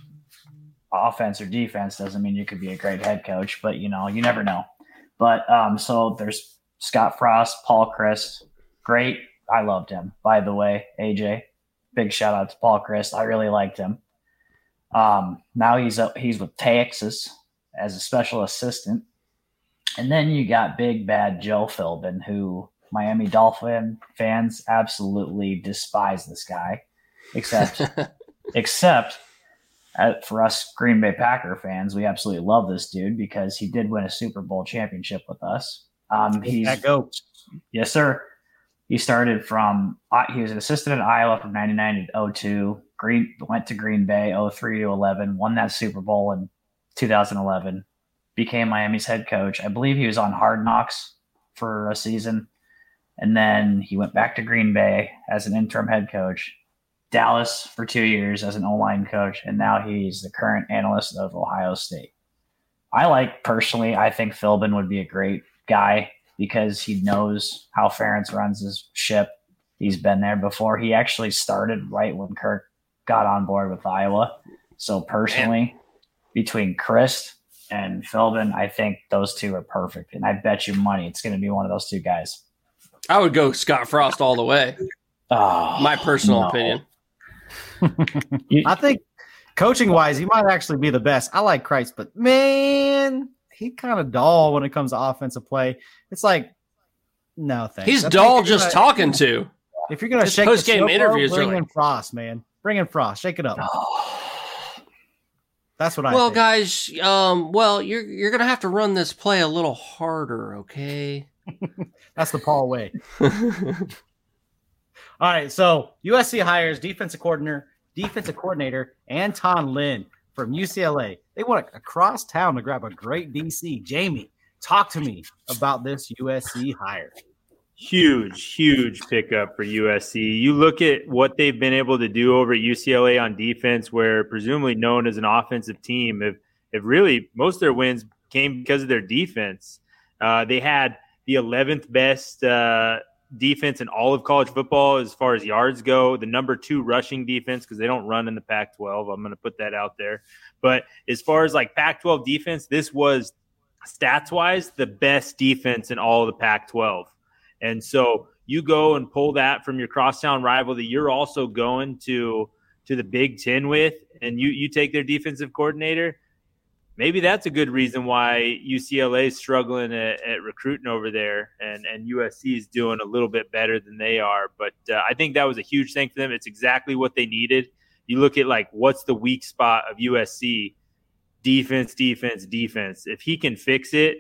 offense or defense doesn't mean you could be a great head coach. But you know, you never know. But um, so there's Scott Frost, Paul Chryst, great. I loved him. By the way, AJ, big shout out to Paul Chryst. I really liked him. Um, now he's up, he's with Texas as a special assistant. And then you got big bad Joe Philbin, who Miami Dolphin fans absolutely despise this guy, except except for us Green Bay Packer fans, we absolutely love this dude because he did win a Super Bowl championship with us. Um, he's That. Yes, sir. He started from uh, he was an assistant at Iowa from 99 to 02. Green went to Green Bay 03 to 11, won that Super Bowl in 2011. Became Miami's head coach. I believe he was on Hard Knocks for a season. And then he went back to Green Bay as an interim head coach. Dallas for 2 years as an O-line coach and now he's the current analyst of Ohio State. I like personally, I think Philbin would be a great guy because he knows how Ferentz runs his ship. He's been there before. He actually started right when Kirk got on board with Iowa. So personally, between Chryst and Philbin, I think those two are perfect. And I bet you money it's going to be one of those two guys. I would go Scott Frost all the way. Oh, My personal no. opinion. You- I think coaching wise, he might actually be the best. I like Chryst, but man, he kind of dull when it comes to offensive play. It's like, no thanks. He's I dull if just gonna- talking to. If you're gonna His shake post-game interviews, interviews are bring like- in Frost, man. Bring in Frost. Shake it up. That's what I. Well, think. guys, um, well, you're you're gonna have to run this play a little harder, okay? That's the Paul way. All right, so USC hires defensive coordinator, defensive coordinator Anton Lynn from UCLA. They went across town to grab a great DC. Jamie, talk to me about this USC hire. Huge, huge pickup for USC. You look at what they've been able to do over at UCLA on defense, where presumably known as an offensive team, if if really most of their wins came because of their defense. Uh, they had the 11th best uh, defense in all of college football as far as yards go. The number two rushing defense because they don't run in the Pac-12. I'm going to put that out there. But as far as like Pac-12 defense, this was stats wise the best defense in all of the Pac-12. And so you go and pull that from your crosstown rival that you're also going to to the Big Ten with, and you you take their defensive coordinator. Maybe that's a good reason why UCLA is struggling at, at recruiting over there, and and USC is doing a little bit better than they are. But uh, I think that was a huge thing for them. It's exactly what they needed. You look at like what's the weak spot of USC defense, defense, defense. If he can fix it,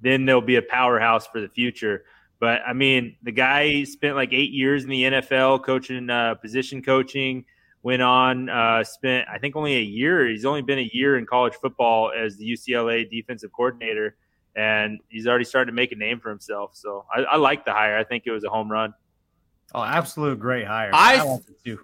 then they'll be a powerhouse for the future. But I mean, the guy spent like eight years in the NFL coaching, uh, position coaching. Went on, uh, spent I think only a year. He's only been a year in college football as the UCLA defensive coordinator, and he's already started to make a name for himself. So I, I like the hire. I think it was a home run. Oh, absolute great hire. I- want it too.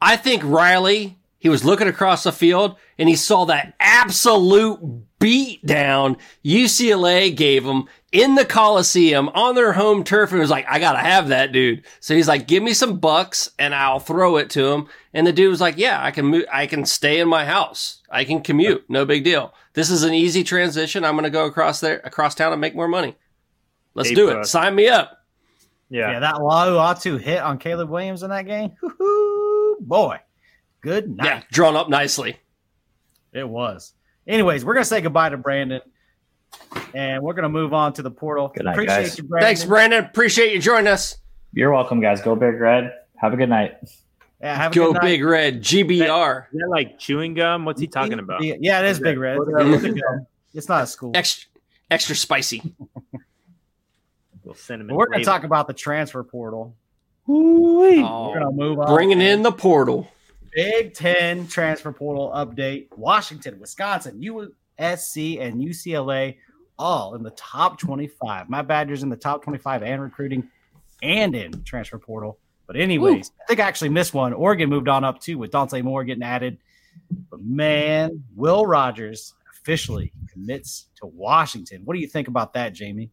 I think Riley, he was looking across the field and he saw that absolute beatdown UCLA gave him in the Coliseum on their home turf and was like, I gotta have that dude. So he's like, give me some bucks and I'll throw it to him. And the dude was like, yeah, I can move, I can stay in my house. I can commute. No big deal. This is an easy transition. I'm going to go across there, across town and make more money. Let's Hey, do it. bud. Sign me up. Yeah. Yeah, that Lau Atu hit on Caleb Williams in that game. Woo-hoo, boy, good night. Yeah. Drawn up nicely. It was. Anyways, we're gonna say goodbye to Brandon, and we're gonna move on to the portal. Good night, Appreciate guys. you, Brandon. Thanks, Brandon. Appreciate you joining us. You're welcome, guys. Go Big Red. Have a good night. Yeah, have a Go good night. Big Red. GBR. Is that like chewing gum? What's he talking about? Yeah, it is Big Red. It's, it's not a school. Extra, extra spicy. Little cinnamon But we're gonna flavor. talk about the transfer portal. Oh, We're gonna move on. bringing in the portal. Big Ten transfer portal update. Washington, Wisconsin, USC, and UCLA all in the top 25. My Badgers in the top 25 and recruiting and in transfer portal. But anyways, I think I actually missed one. Oregon moved on up too with Dante Moore getting added. But man, Will Rogers officially commits to Washington. What do you think about that, Jamie?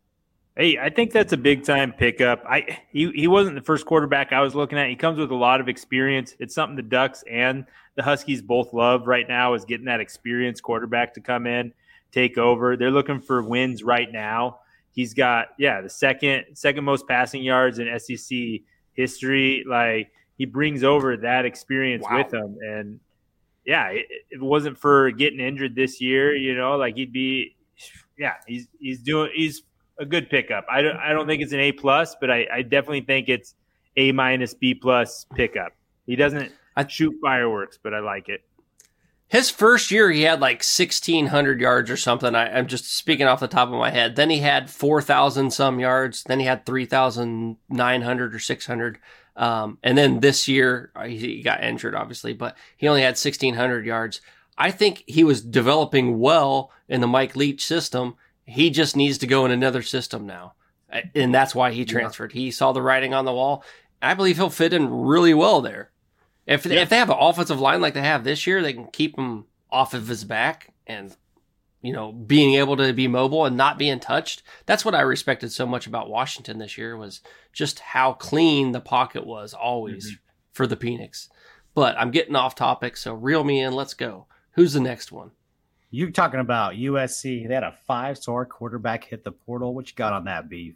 Hey, I think that's a big time pickup. I he he wasn't the first quarterback I was looking at. He comes with a lot of experience. It's something the Ducks and the Huskies both love right now is getting that experienced quarterback to come in, take over. They're looking for wins right now. He's got yeah, the second second most passing yards in SEC history. Like he brings over that experience Wow. with him and yeah, it, it wasn't for getting injured this year, you know, like he'd be yeah, he's he's doing he's a good pickup. I don't I don't think it's an A plus, but I, I definitely think it's A minus B plus pickup. He doesn't I- shoot fireworks, but I like it. His first year, he had like 1,600 yards or something. I, I'm just speaking off the top of my head. Then he had 4,000 some yards. Then he had 3,900 or 600. Um, and then this year, uh, he he got injured, obviously, but he only had 1,600 yards. I think he was developing well in the Mike Leach system. He just needs to go in another system now. And that's why he transferred. He saw the writing on the wall. I believe he'll fit in really well there. If if they have an offensive line like they have this year, they can keep him off of his back and you know being able to be mobile and not being touched. That's what I respected so much about Washington this year was just how clean the pocket was always mm-hmm. for the Phoenix. But I'm getting off topic, so reel me in. Let's go. Who's the next one? You talking about USC? They had a five-star quarterback hit the portal. What you got on that, beef?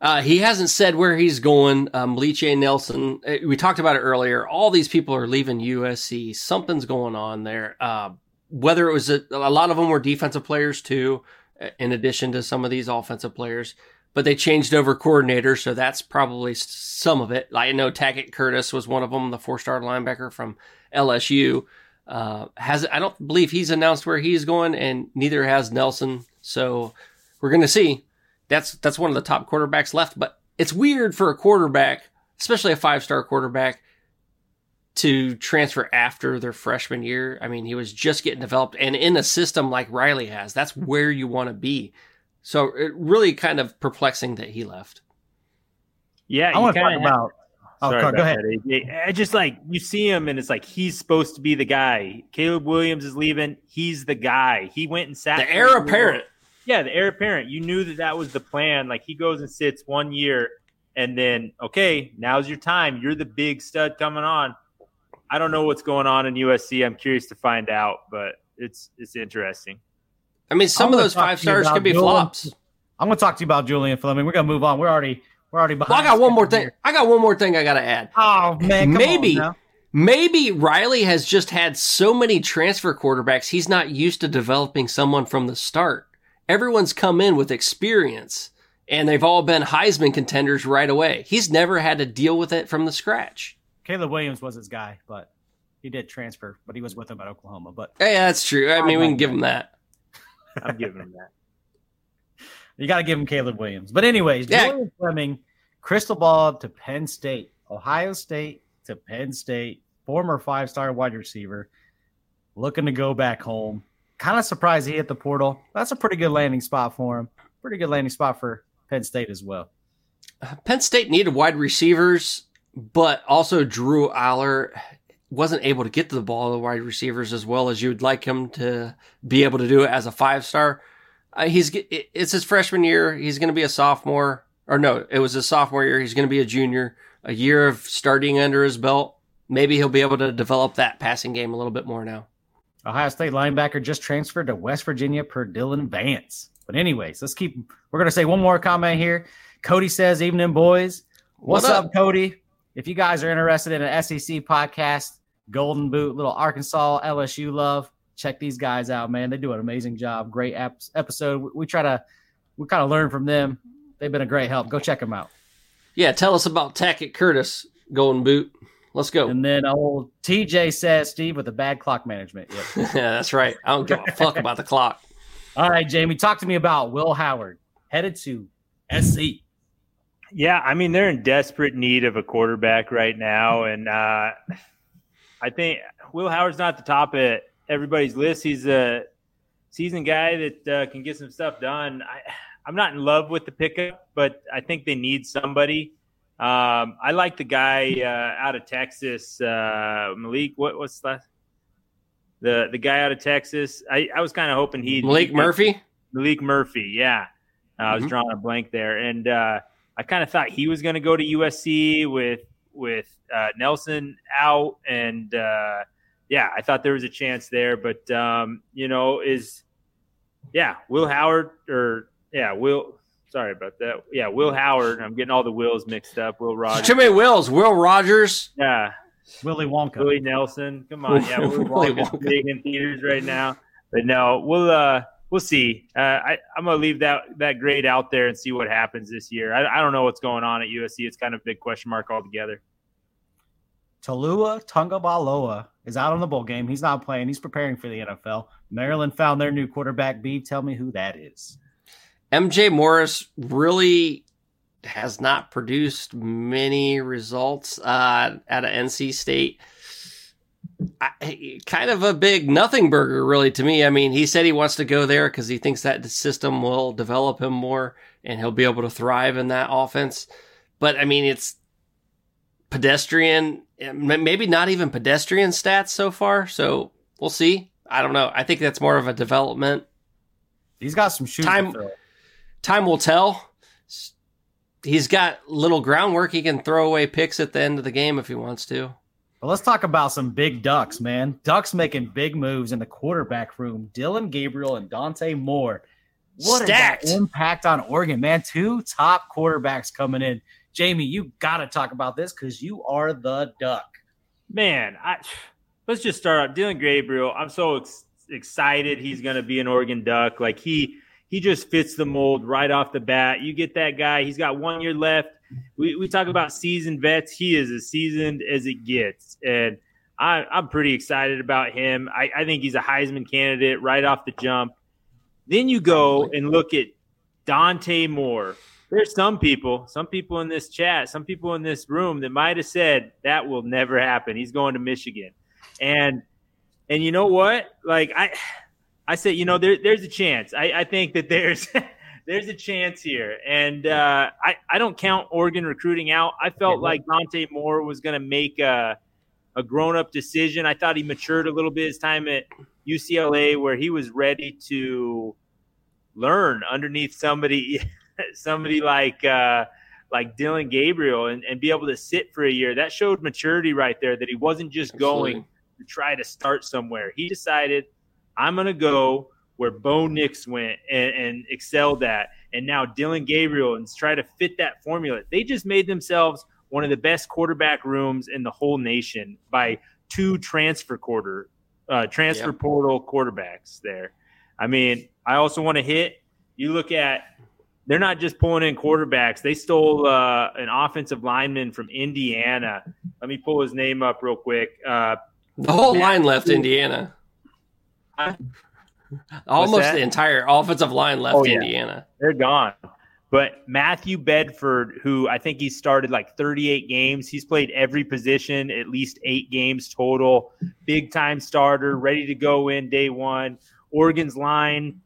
Uh, he hasn't said where he's going. Um, Malachi Nelson, uh, we talked about it earlier. All these people are leaving USC. Something's going on there. Uh, whether it was a, a lot of them were defensive players too, uh, in addition to some of these offensive players. But they changed over coordinators, so that's probably some of it. I know Tackett Curtis was one of them, the four-star linebacker from LSU. Uh, has I don't believe he's announced where he's going, and neither has Nelson. So we're going to see that's that's one of the top quarterbacks left. But it's weird for a quarterback, especially a five star quarterback, to transfer after their freshman year. I mean, he was just getting developed, and in a system like Riley has, that's where you want to be. So it really kind of perplexing that he left. Yeah, I want to talk about. Oh, Sorry go, ahead. that, I just like you see him, and it's like he's supposed to be the guy. Caleb Williams is leaving. He's the guy. He went and sat. The heir apparent. Yeah, the heir apparent. You knew that that was the plan. Like he goes and sits one year, and then okay, now's your time. You're the big stud coming on. I don't know what's going on in USC. I'm curious to find out, but it's it's interesting. I mean, some I'm of those five stars could be Julian- flops. I'm going to talk to you about Julian Fleming. We're going to move on. We're already we're already behind. Well, I got one more thing. here. I got one more thing I got to add. Oh man, come Maybe. on now. Maybe Riley has just had so many transfer quarterbacks, he's not used to developing someone from the start. Everyone's come in with experience and they've all been Heisman contenders right away. He's never had to deal with it from the scratch. Caleb Williams was his guy, but he did transfer, but he was with him at Oklahoma. But Hey, that's true. I mean, we can give him that. I'm giving him that. You got to give him Caleb Williams. But anyways, Yeah. Julian Fleming, crystal ball to Penn State, Ohio State to Penn State, former five-star wide receiver, looking to go back home. Kind of surprised he hit the portal. That's a pretty good landing spot for him. Pretty good landing spot for Penn State as well. Penn State needed wide receivers, but also Drew Allar wasn't able to get to the ball, of the wide receivers, as well as you'd like him to be able to do it as a five star. Uh, he's it's his freshman year. He's going to be a sophomore, or no, it was his sophomore year. He's going to be a junior. A year of starting under his belt. Maybe he'll be able to develop that passing game a little bit more now. Ohio State linebacker just transferred to West Virginia per Dylan Vance. But anyways, let's keep. We're gonna say one more comment here. Cody says, "Evening, boys. What's What up? up? Cody? If you guys are interested in an SEC podcast, Golden Boot, little Arkansas LSU love, check these guys out, man. They do an amazing job. Great ep- episode. We, we try to, we kind of learn from them. They've been a great help. Go check them out. Yeah, tell us about Tackett Curtis, Golden Boot. Let's go. And then old TJ says, Steve with the bad clock management. Yep. yeah, that's right. I don't give a fuck about the clock. All right, Jamie, talk to me about Will Howard headed to SC. Yeah, I mean they're in desperate need of a quarterback right now, and uh, I think Will Howard's not at the top of everybody's list. He's a seasoned guy that uh, can get some stuff done. I, I'm not in love with the pickup, but I think they need somebody. Um, I like the guy uh, out of Texas, uh, Malik. What was that? The the guy out of Texas. I, I was kind of hoping he'd Maalik Murphy. Maalik Murphy. Yeah, I was Mhm. drawing a blank there, and uh, I kind of thought he was going to go to USC with with uh, Nelson out, and uh, yeah, I thought there was a chance there, but um, you know, is yeah, Will Howard or yeah, Will. Sorry about that. Yeah, Will Howard. I'm getting all the Wills mixed up. Will Rogers. Too many Wills. Will Rogers. Yeah, Willie Wonka. Willie Nelson. Come on, yeah, Willie Willie Wonka's Wonka. big in theaters right now. But no, we'll uh we'll see. Uh, I I'm gonna leave that that grade out there and see what happens this year. I, I don't know what's going on at USC. It's kind of a big question mark altogether. Taulia Tagovailoa is out on the bowl game. He's not playing. He's preparing for the NFL. Maryland found their new quarterback. B, tell me who that is. MJ Morris really has not produced many results uh, of NC State. I, kind of a big nothing burger, really, to me. I mean, he said he wants to go there because he thinks that the system will develop him more and he'll be able to thrive in that offense. But I mean, it's pedestrian, maybe not even pedestrian stats so far. So we'll see. I don't know. I think that's more of a development He's got some shoes Time- time will tell. He's got little groundwork. He can throw away picks at the end of the game if he wants to. But let's talk about some big ducks, man. Ducks making big moves in the quarterback room. Dillon Gabriel and Dante Moore. What Stacked. impact on Oregon, man? Two top quarterbacks coming in. Jamie, you got to talk about this because you are the duck. Man, I let's just start out. Dillon Gabriel. I'm so ex- excited he's going to be an Oregon Duck. Like he he just fits the mold right off the bat. You get that guy. He's got one year left. We we talk about seasoned vets. He is as seasoned as it gets, and I, I'm pretty excited about him. I, I think he's a Heisman candidate right off the jump. Then you go and look at Dante Moore. There's some people, some people in this chat, some people in this room that might have said that will never happen. He's going to Michigan, and and you know what? Like I, I said, you know, there, there's a chance. I, I think that there's there's a chance here, and uh, I I don't count Oregon recruiting out. I felt like Dante Moore was going to make a a grown up decision. I thought he matured a little bit his time at UCLA, where he was ready to learn underneath somebody somebody like uh, like Dillon Gabriel and, and be able to sit for a year. That showed maturity right there. That he wasn't just going to try to start somewhere. He decided, I'm going to go where Bo Nix went and, and excelled at. And now Dillon Gabriel and try to fit that formula. They just made themselves one of the best quarterback rooms in the whole nation by two transfer quarter uh, transfer Yep. portal quarterbacks there. I mean, I also want to hit. You look at they're not just pulling in quarterbacks. They stole uh, an offensive lineman from Indiana. Let me pull his name up real quick. Uh, The whole line left Indiana. Almost the entire offensive line left Oh, yeah. Indiana. they're gone. But Matthew Bedford, who I think he started like 38 games, he's played every position, at least eight games total. Big time starter, ready to go in day one. Oregon's line,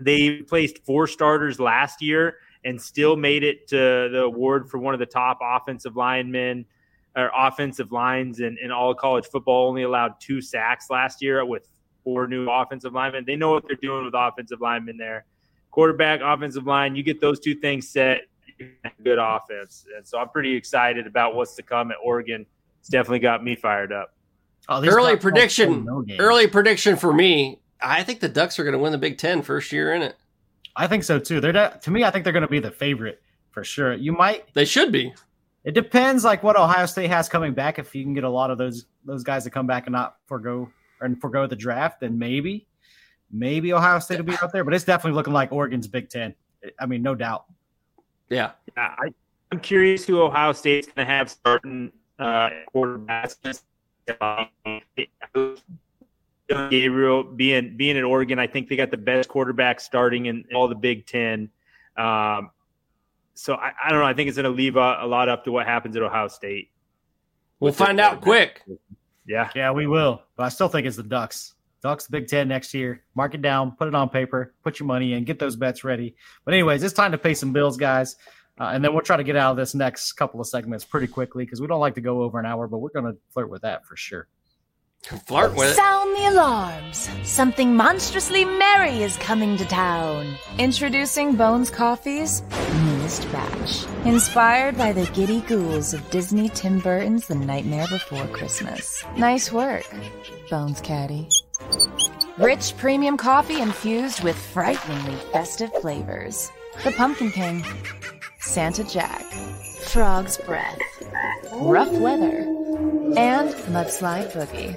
they placed four starters last year and still made it to the award for one of the top offensive linemen or offensive lines in, in all college football. Only allowed two sacks last year with four new offensive linemen. They know what they're doing with offensive linemen there quarterback, offensive line. You get those two things set, good offense. And so I'm pretty excited about what's to come at Oregon. It's definitely got me fired up. Oh, Early prediction. no. Early prediction for me. I think the Ducks are going to win the Big Ten first year in it. I think so too. They're not, to me. I think they're going to be the favorite for sure. You might. They should be. It depends, like what Ohio State has coming back. If you can get a lot of those those guys to come back and not forego and forego the draft, then maybe, maybe Ohio State will be out there. But it's definitely looking like Oregon's Big Ten. I mean, no doubt. Yeah. Yeah, I, I'm curious who Ohio State's going to have starting uh, quarterbacks. Gabriel being being at Oregon, I think they got the best quarterback starting in all the Big Ten. Um, so I, I don't know. I think it's going to leave a, a lot up to what happens at Ohio State. We'll With their find out quick. Yeah, Yeah, we will. But I still think it's the Ducks. Ducks Big Ten next year. Mark it down, put it on paper, put your money in, get those bets ready. But anyways, it's time to pay some bills, guys. Uh, and then we'll try to get out of this next couple of segments pretty quickly because we don't like to go over an hour, but we're going to flirt with that for sure. Flirt with it. Sound the alarms. Something monstrously merry is coming to town. Introducing Bones Coffee's newest batch. Inspired by the giddy ghouls of Disney Tim Burton's The Nightmare Before Christmas. Nice work, Bones Caddy. Rich premium coffee infused with frighteningly festive flavors. The Pumpkin King, Santa Jack, Frog's Breath, Rough Weather, and Mudslide Boogie.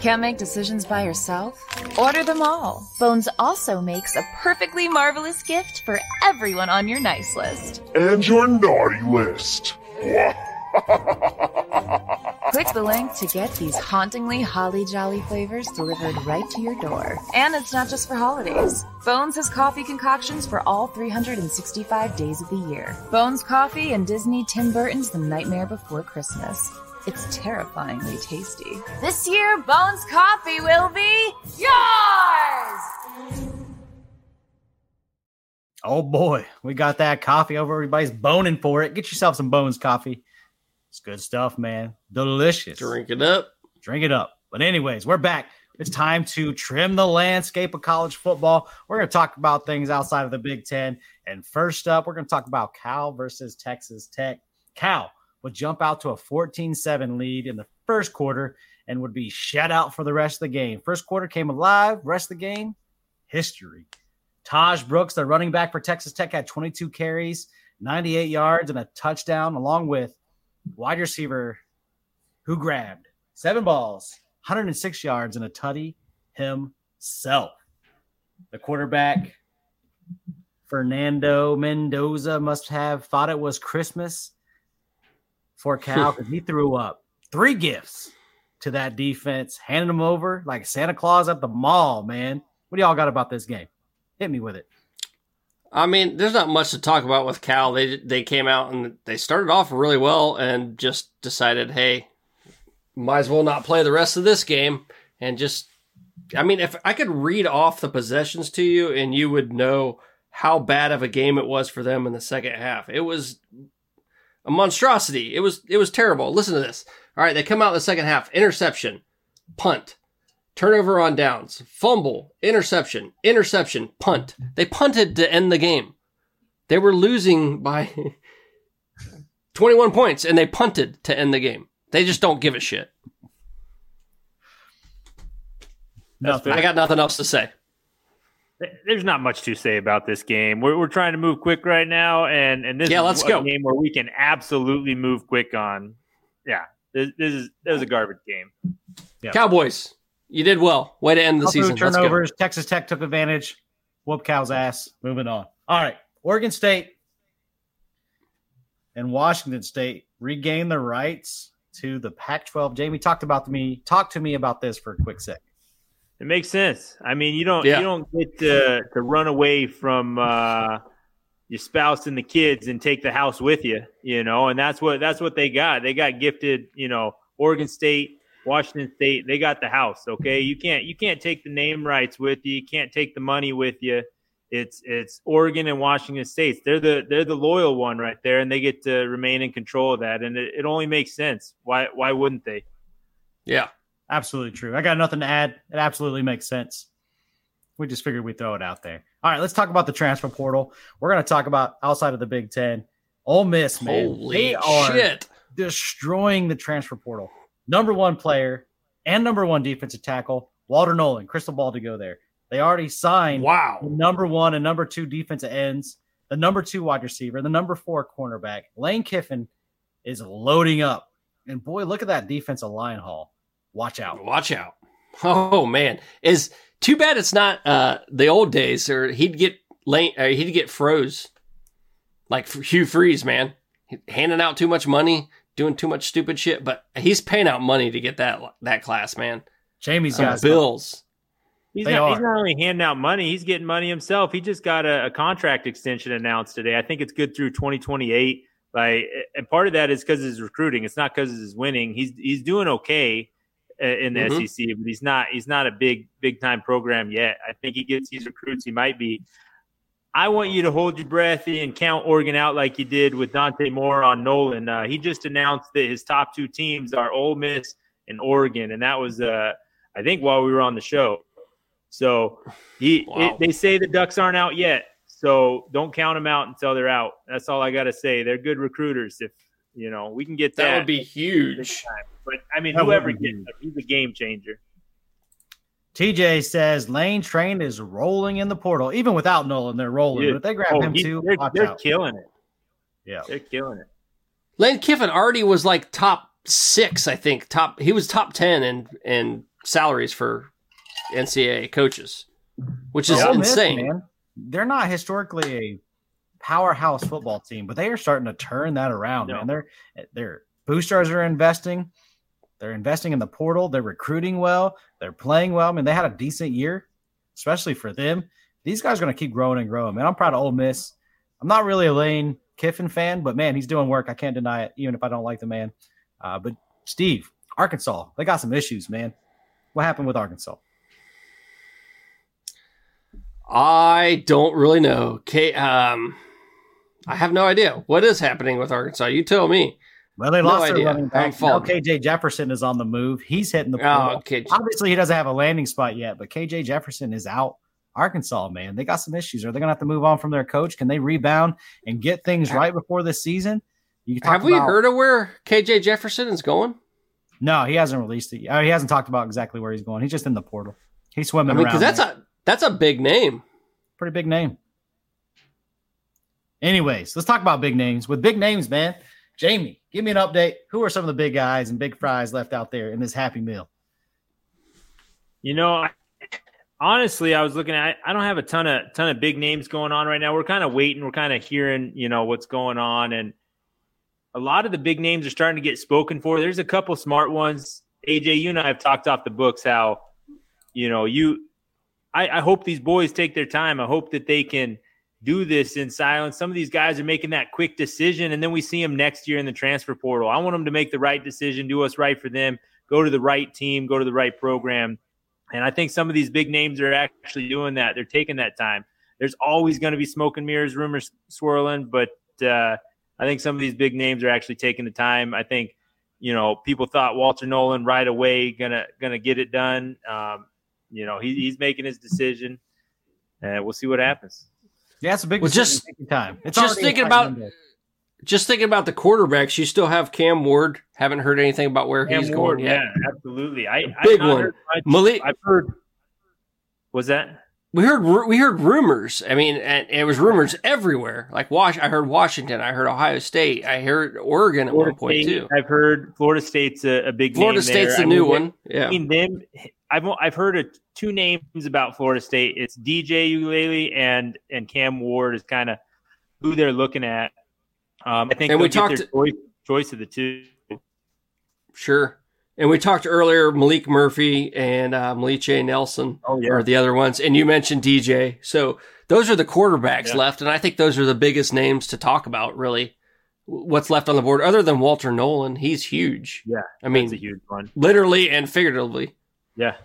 Can't make decisions by yourself? Order them all. Bones also makes a perfectly marvelous gift for everyone on your nice list. And your naughty list. Click the link to get these hauntingly holly jolly flavors delivered right to your door. And it's not just for holidays. Bones has coffee concoctions for all 365 days of the year. Bones Coffee and Disney Tim Burton's The Nightmare Before Christmas. It's terrifyingly tasty. This year, Bones Coffee will be yours! Oh boy, we got that coffee over. Everybody's boning for it. Get yourself some Bones coffee. It's good stuff, man. Delicious. Drink it up. Drink it up. But, anyways, we're back. It's time to trim the landscape of college football. We're going to talk about things outside of the Big Ten. And first up, we're going to talk about Cal versus Texas Tech. Cal would jump out to a 14 7 lead in the first quarter and would be shut out for the rest of the game. First quarter came alive, rest of the game, history. Tahj Brooks, the running back for Texas Tech, had 22 carries, 98 yards, and a touchdown, along with wide receiver who grabbed seven balls, 106 yards, and a tutty himself. The quarterback, Fernando Mendoza, must have thought it was Christmas for Cal because he threw up three gifts to that defense, handing them over like Santa Claus at the mall, man. What do y'all got about this game? Hit me with it. I mean, there's not much to talk about with Cal. They they came out and they started off really well and just decided, hey, might as well not play the rest of this game and just. I mean, if I could read off the possessions to you and you would know how bad of a game it was for them in the second half. It was a monstrosity. It was it was terrible. Listen to this. All right, they come out in the second half. Interception, punt, turnover on downs, fumble, interception, interception, punt. They punted to end the game. They were losing by 21 points and they punted to end the game. They just don't give a shit. Nothing. I got nothing else to say. There's not much to say about this game. We're, we're trying to move quick right now, and and this Yeah, let's a go. game where we can absolutely move quick on. Yeah, this, this is this is a garbage game. Cowboys, you did well. Way to end the Couple of season. Let's go. turnovers. Texas Tech took advantage. Whoop cow's ass. Moving on. All right. Oregon State and Washington State regain the rights to the Pac-12. Jamie talked about to me. Talk to me about this for a quick sec. It makes sense. I mean, you don't Yeah. you don't get to to run away from uh, your spouse and the kids and take the house with you, you know. And that's what that's what they got. They got gifted, you know, Oregon State, Washington State. They got the house. Okay, you can't you can't take the name rights with you. You can't take the money with you. It's it's Oregon and Washington States. They're the they're the loyal one right there, and they get to remain in control of that. And it, it only makes sense. Why why wouldn't they? Yeah. Absolutely true. I got nothing to add. It absolutely makes sense. We just figured we'd throw it out there. All right, let's talk about the transfer portal. We're going to talk about outside of the Big Ten. Ole Miss, man. Holy they are destroying the transfer portal. Number one player and number one defensive tackle, Walter Nolen, crystal ball to go there. They already signed Wow. the number one and number two defensive ends, the number two wide receiver, the number four cornerback. Lane Kiffin is loading up. And boy, look at that defensive line haul. Watch out. Watch out. Oh man. Is too bad it's not uh the old days or he'd get lane uh, he'd get froze. Like Hugh Freeze, man. Handing out too much money, doing too much stupid shit, but he's paying out money to get that that class, man. Jamie's got bills. He's not, he's not only handing out money, he's getting money himself. He just got a, a contract extension announced today. I think it's good through 2028. Like, and part of that is because of his recruiting. It's not because of his winning. He's he's doing okay uh, in the Mhm. SEC, but he's not he's not a big big time program yet. I think he gets these recruits. He might be. I want you to hold your breath and count Oregon out like you did with Dante Moore on Nolen. Uh, he just announced that his top two teams are Ole Miss and Oregon, and that was, uh, I think, while we were on the show. So he, Wow. it, they say the Ducks aren't out yet. So don't count them out until they're out. That's all I got to say. They're good recruiters. If you know, we can get that. That would be huge. But I mean, That whoever gets he's a game changer. TJ says Lane Train is rolling in the portal. Even without Nolen, they're rolling. Yeah. But if they grab Oh, him he- too, they're, watch they're out. killing it. Yeah. They're killing it. Lane Kiffin already was like top six, I think. Top he was top ten in in salaries for NCAA coaches, which is Ole Miss, insane. man, they're not historically a powerhouse football team, but they are starting to turn that around, No. man. They're they're boosters are investing. They're investing in the portal. They're recruiting well. They're playing well. I mean, they had a decent year, especially for them. These guys are going to keep growing and growing, man. I'm proud of Ole Miss. I'm not really a Lane Kiffin fan, but man, he's doing work. I can't deny it, even if I don't like the man. Uh, but Steve, Arkansas, they got some issues, man. What happened with Arkansas? I don't really know. K, um, I have no idea what is happening with Arkansas. You tell me. Well, they No lost idea. their running back. Now. KJ Jefferson is on the move. He's hitting the Oh. Obviously, he doesn't have a landing spot yet, but KJ Jefferson is out. Arkansas, man, they got some issues. Are they going to have to move on from their coach? Can they rebound and get things right before this season? You talk Have we about- heard of where KJ Jefferson is going? No, he hasn't released it. yet. Uh, He hasn't talked about exactly where he's going. He's just in the portal. He's I swimming mean, around. because that's there. a that's a big name. pretty big name. Anyways, let's talk about big names. With big names, man, Jamie, give me an update. Who are some of the big guys and big fries left out there in this Happy Meal? You know, I, honestly, I was looking at. I don't have a ton of ton of big names going on right now. We're kind of waiting. We're kind of hearing, you know, what's going on, and a lot of the big names are starting to get spoken for. There's a couple smart ones. AJ, you and I have talked off the books how, you know, you. I, I hope these boys take their time. I hope that they can do this in silence. Some of these guys are making that quick decision, and then we see them next year in the transfer portal. I want them to make the right decision, do us right for them, go to the right team, go to the right program. And I think some of these big names are actually doing that. They're taking that time. There's always going to be smoke and mirrors, rumors swirling, but uh, I think some of these big names are actually taking the time. I think, you know, people thought Walter Nolen right away gonna gonna get it done. Um, you know, he, he's making his decision, and we'll see what happens. Yeah, it's a big Well, just- time. It's just thinking about- window. Just thinking about the quarterbacks, you still have Cam Ward. Haven't heard anything about where he's Ward, going yet. Yeah, absolutely. I Big I've one. heard much. Maalik, I've heard. Was that? We heard we heard rumors. I mean, and it was rumors everywhere. Like Wash, I heard Washington, I heard Ohio State, I heard Oregon at Florida one point State, too. I've heard Florida State's a, a big Florida State's there. I new mean, one. Yeah. I mean, them. I've I've heard of two names about Florida State. It's DJ Uiagalelei and and Cam Ward is kind of who they're looking at. Um, I think And we talked- choice, choice of the two. Sure. And we talked earlier, Maalik Murphy and uh, Malachi Nelson Oh are the other ones. And you mentioned DJ. So those are the quarterbacks Yeah. left. And I think those are the biggest names to talk about, really. What's left on the board, other than Walter Nolen, he's huge. Yeah, I mean, that's a huge one. literally and figuratively. Yeah,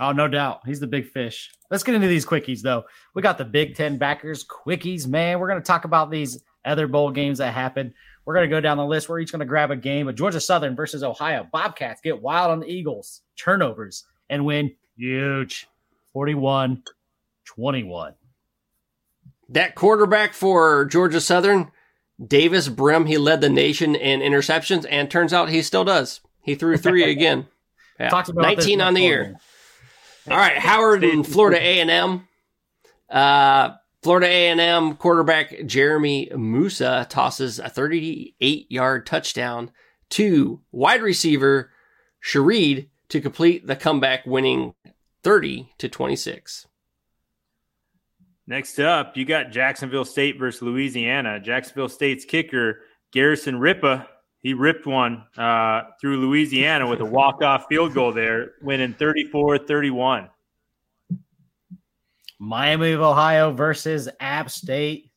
Oh, no doubt. He's the big fish. Let's get into these quickies, though. We got the Big Ten backers, quickies, man. We're going to talk about these other bowl games that happened. We're going to go down the list. We're each going to grab a game of Georgia Southern versus Ohio. Bobcats get wild on the Eagles, turnovers, and win huge 41 21. That quarterback for Georgia Southern, Davis Brin, he led the nation in interceptions, and turns out he still does. He threw three again. Yeah. About 19 on the year. All right, Howard and Florida A and M. Uh, Florida A and M quarterback Jeremy Moussa tosses a 38-yard touchdown to wide receiver Sharid to complete the comeback, winning 30 to 26. Next up, you got Jacksonville State versus Louisiana. Jacksonville State's kicker, Garrison Ripa, he ripped one uh, through Louisiana with a walk-off field goal there, winning 34-31. Miami of Ohio versus App State.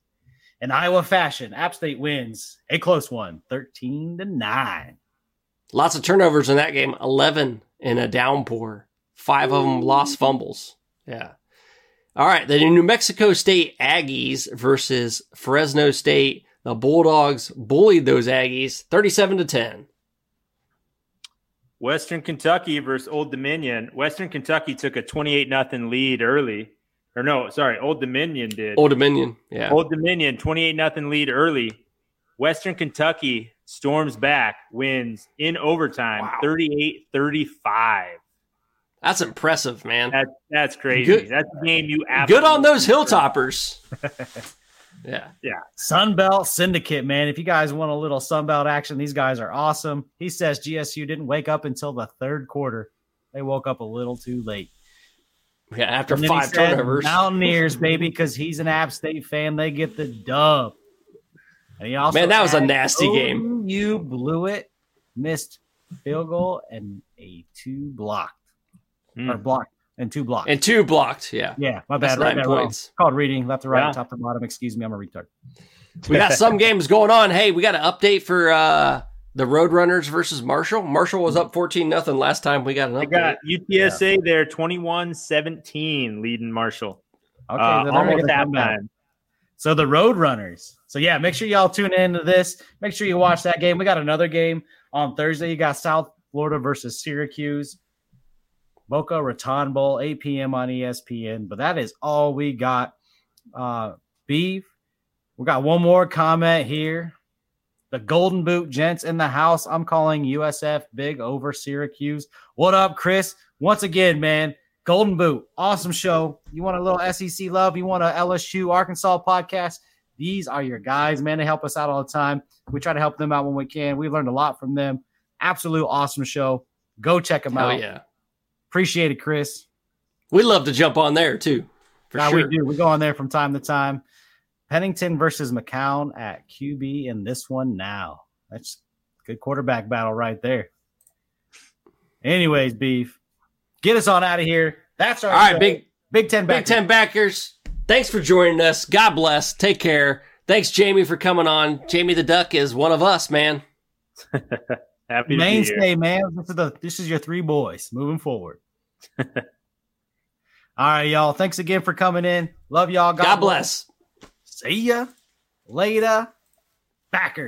In Iowa fashion, App State wins a close one, 13 to 9. Lots of turnovers in that game. 11 in a downpour. Five of them lost fumbles. Yeah. All right, the New Mexico State Aggies versus Fresno State. The Bulldogs bullied those Aggies 37 to 10. Western Kentucky versus Old Dominion. Western Kentucky took a 28 nothing lead early. Or no, sorry, Old Dominion did. Old Dominion, yeah. Old Dominion 28 nothing lead early. Western Kentucky storms back, wins in overtime 38 35. That's impressive, man. That, that's crazy. Good- that's a game you Good on those Hilltoppers. yeah. Yeah. Sunbelt Syndicate, man. If you guys want a little Sunbelt action, these guys are awesome. He says GSU didn't wake up until the third quarter. They woke up a little too late. Yeah, after And then he five said, turnovers. Mountaineers, baby, because he's an App State fan. They get the dub. And he also Man, that was a nasty game. You blew it, missed field goal, and a two blocked or blocked and two blocked. and two blocked, yeah. yeah, my That's bad. Right nine wrong. points. Called reading left to right, Yeah. top to bottom. Excuse me, I'm a retard. We got some games going on. Hey, we got an update for uh the Roadrunners versus Marshall. Marshall was up 14 nothing last time we got an They update. got UTSA there 21 17 leading Marshall. Okay, Uh, then they're almost gonna come back. halftime. So the Road Runners. So yeah, make sure y'all tune into this. Make sure you watch that game. We got another game on Thursday. You got South Florida versus Syracuse. Boca Raton Bowl, 8 p.m. on ESPN. But that is all we got. Uh beef. We got one more comment here. The Golden Boot gents in the house. I'm calling USF big over Syracuse. What up, Chris? Once again, man. Golden Boot, awesome show. You want a little SEC love? You want a LSU Arkansas podcast? These are your guys, man. They help us out all the time. We try to help them out when we can. We learned a lot from them. Absolute awesome show. Go check them Hell out. yeah. Appreciate it, Chris. We love to jump on there too. For sure. we do. We go on there from time to time. Pennington versus McCown at QB in this one now. That's good quarterback battle right there. Anyways, beef. Get us on out of here. That's our All right, show. big Big Ten Big back. Ten backers. Thanks for joining us. God bless. Take care. Thanks, Jamie, for coming on. Jamie the Duck is one of us, man. Happy to be here. mainstay, man. This is the this is your three boys moving forward. All right, y'all. Thanks again for coming in. Love y'all. God bless. See ya later. Backers.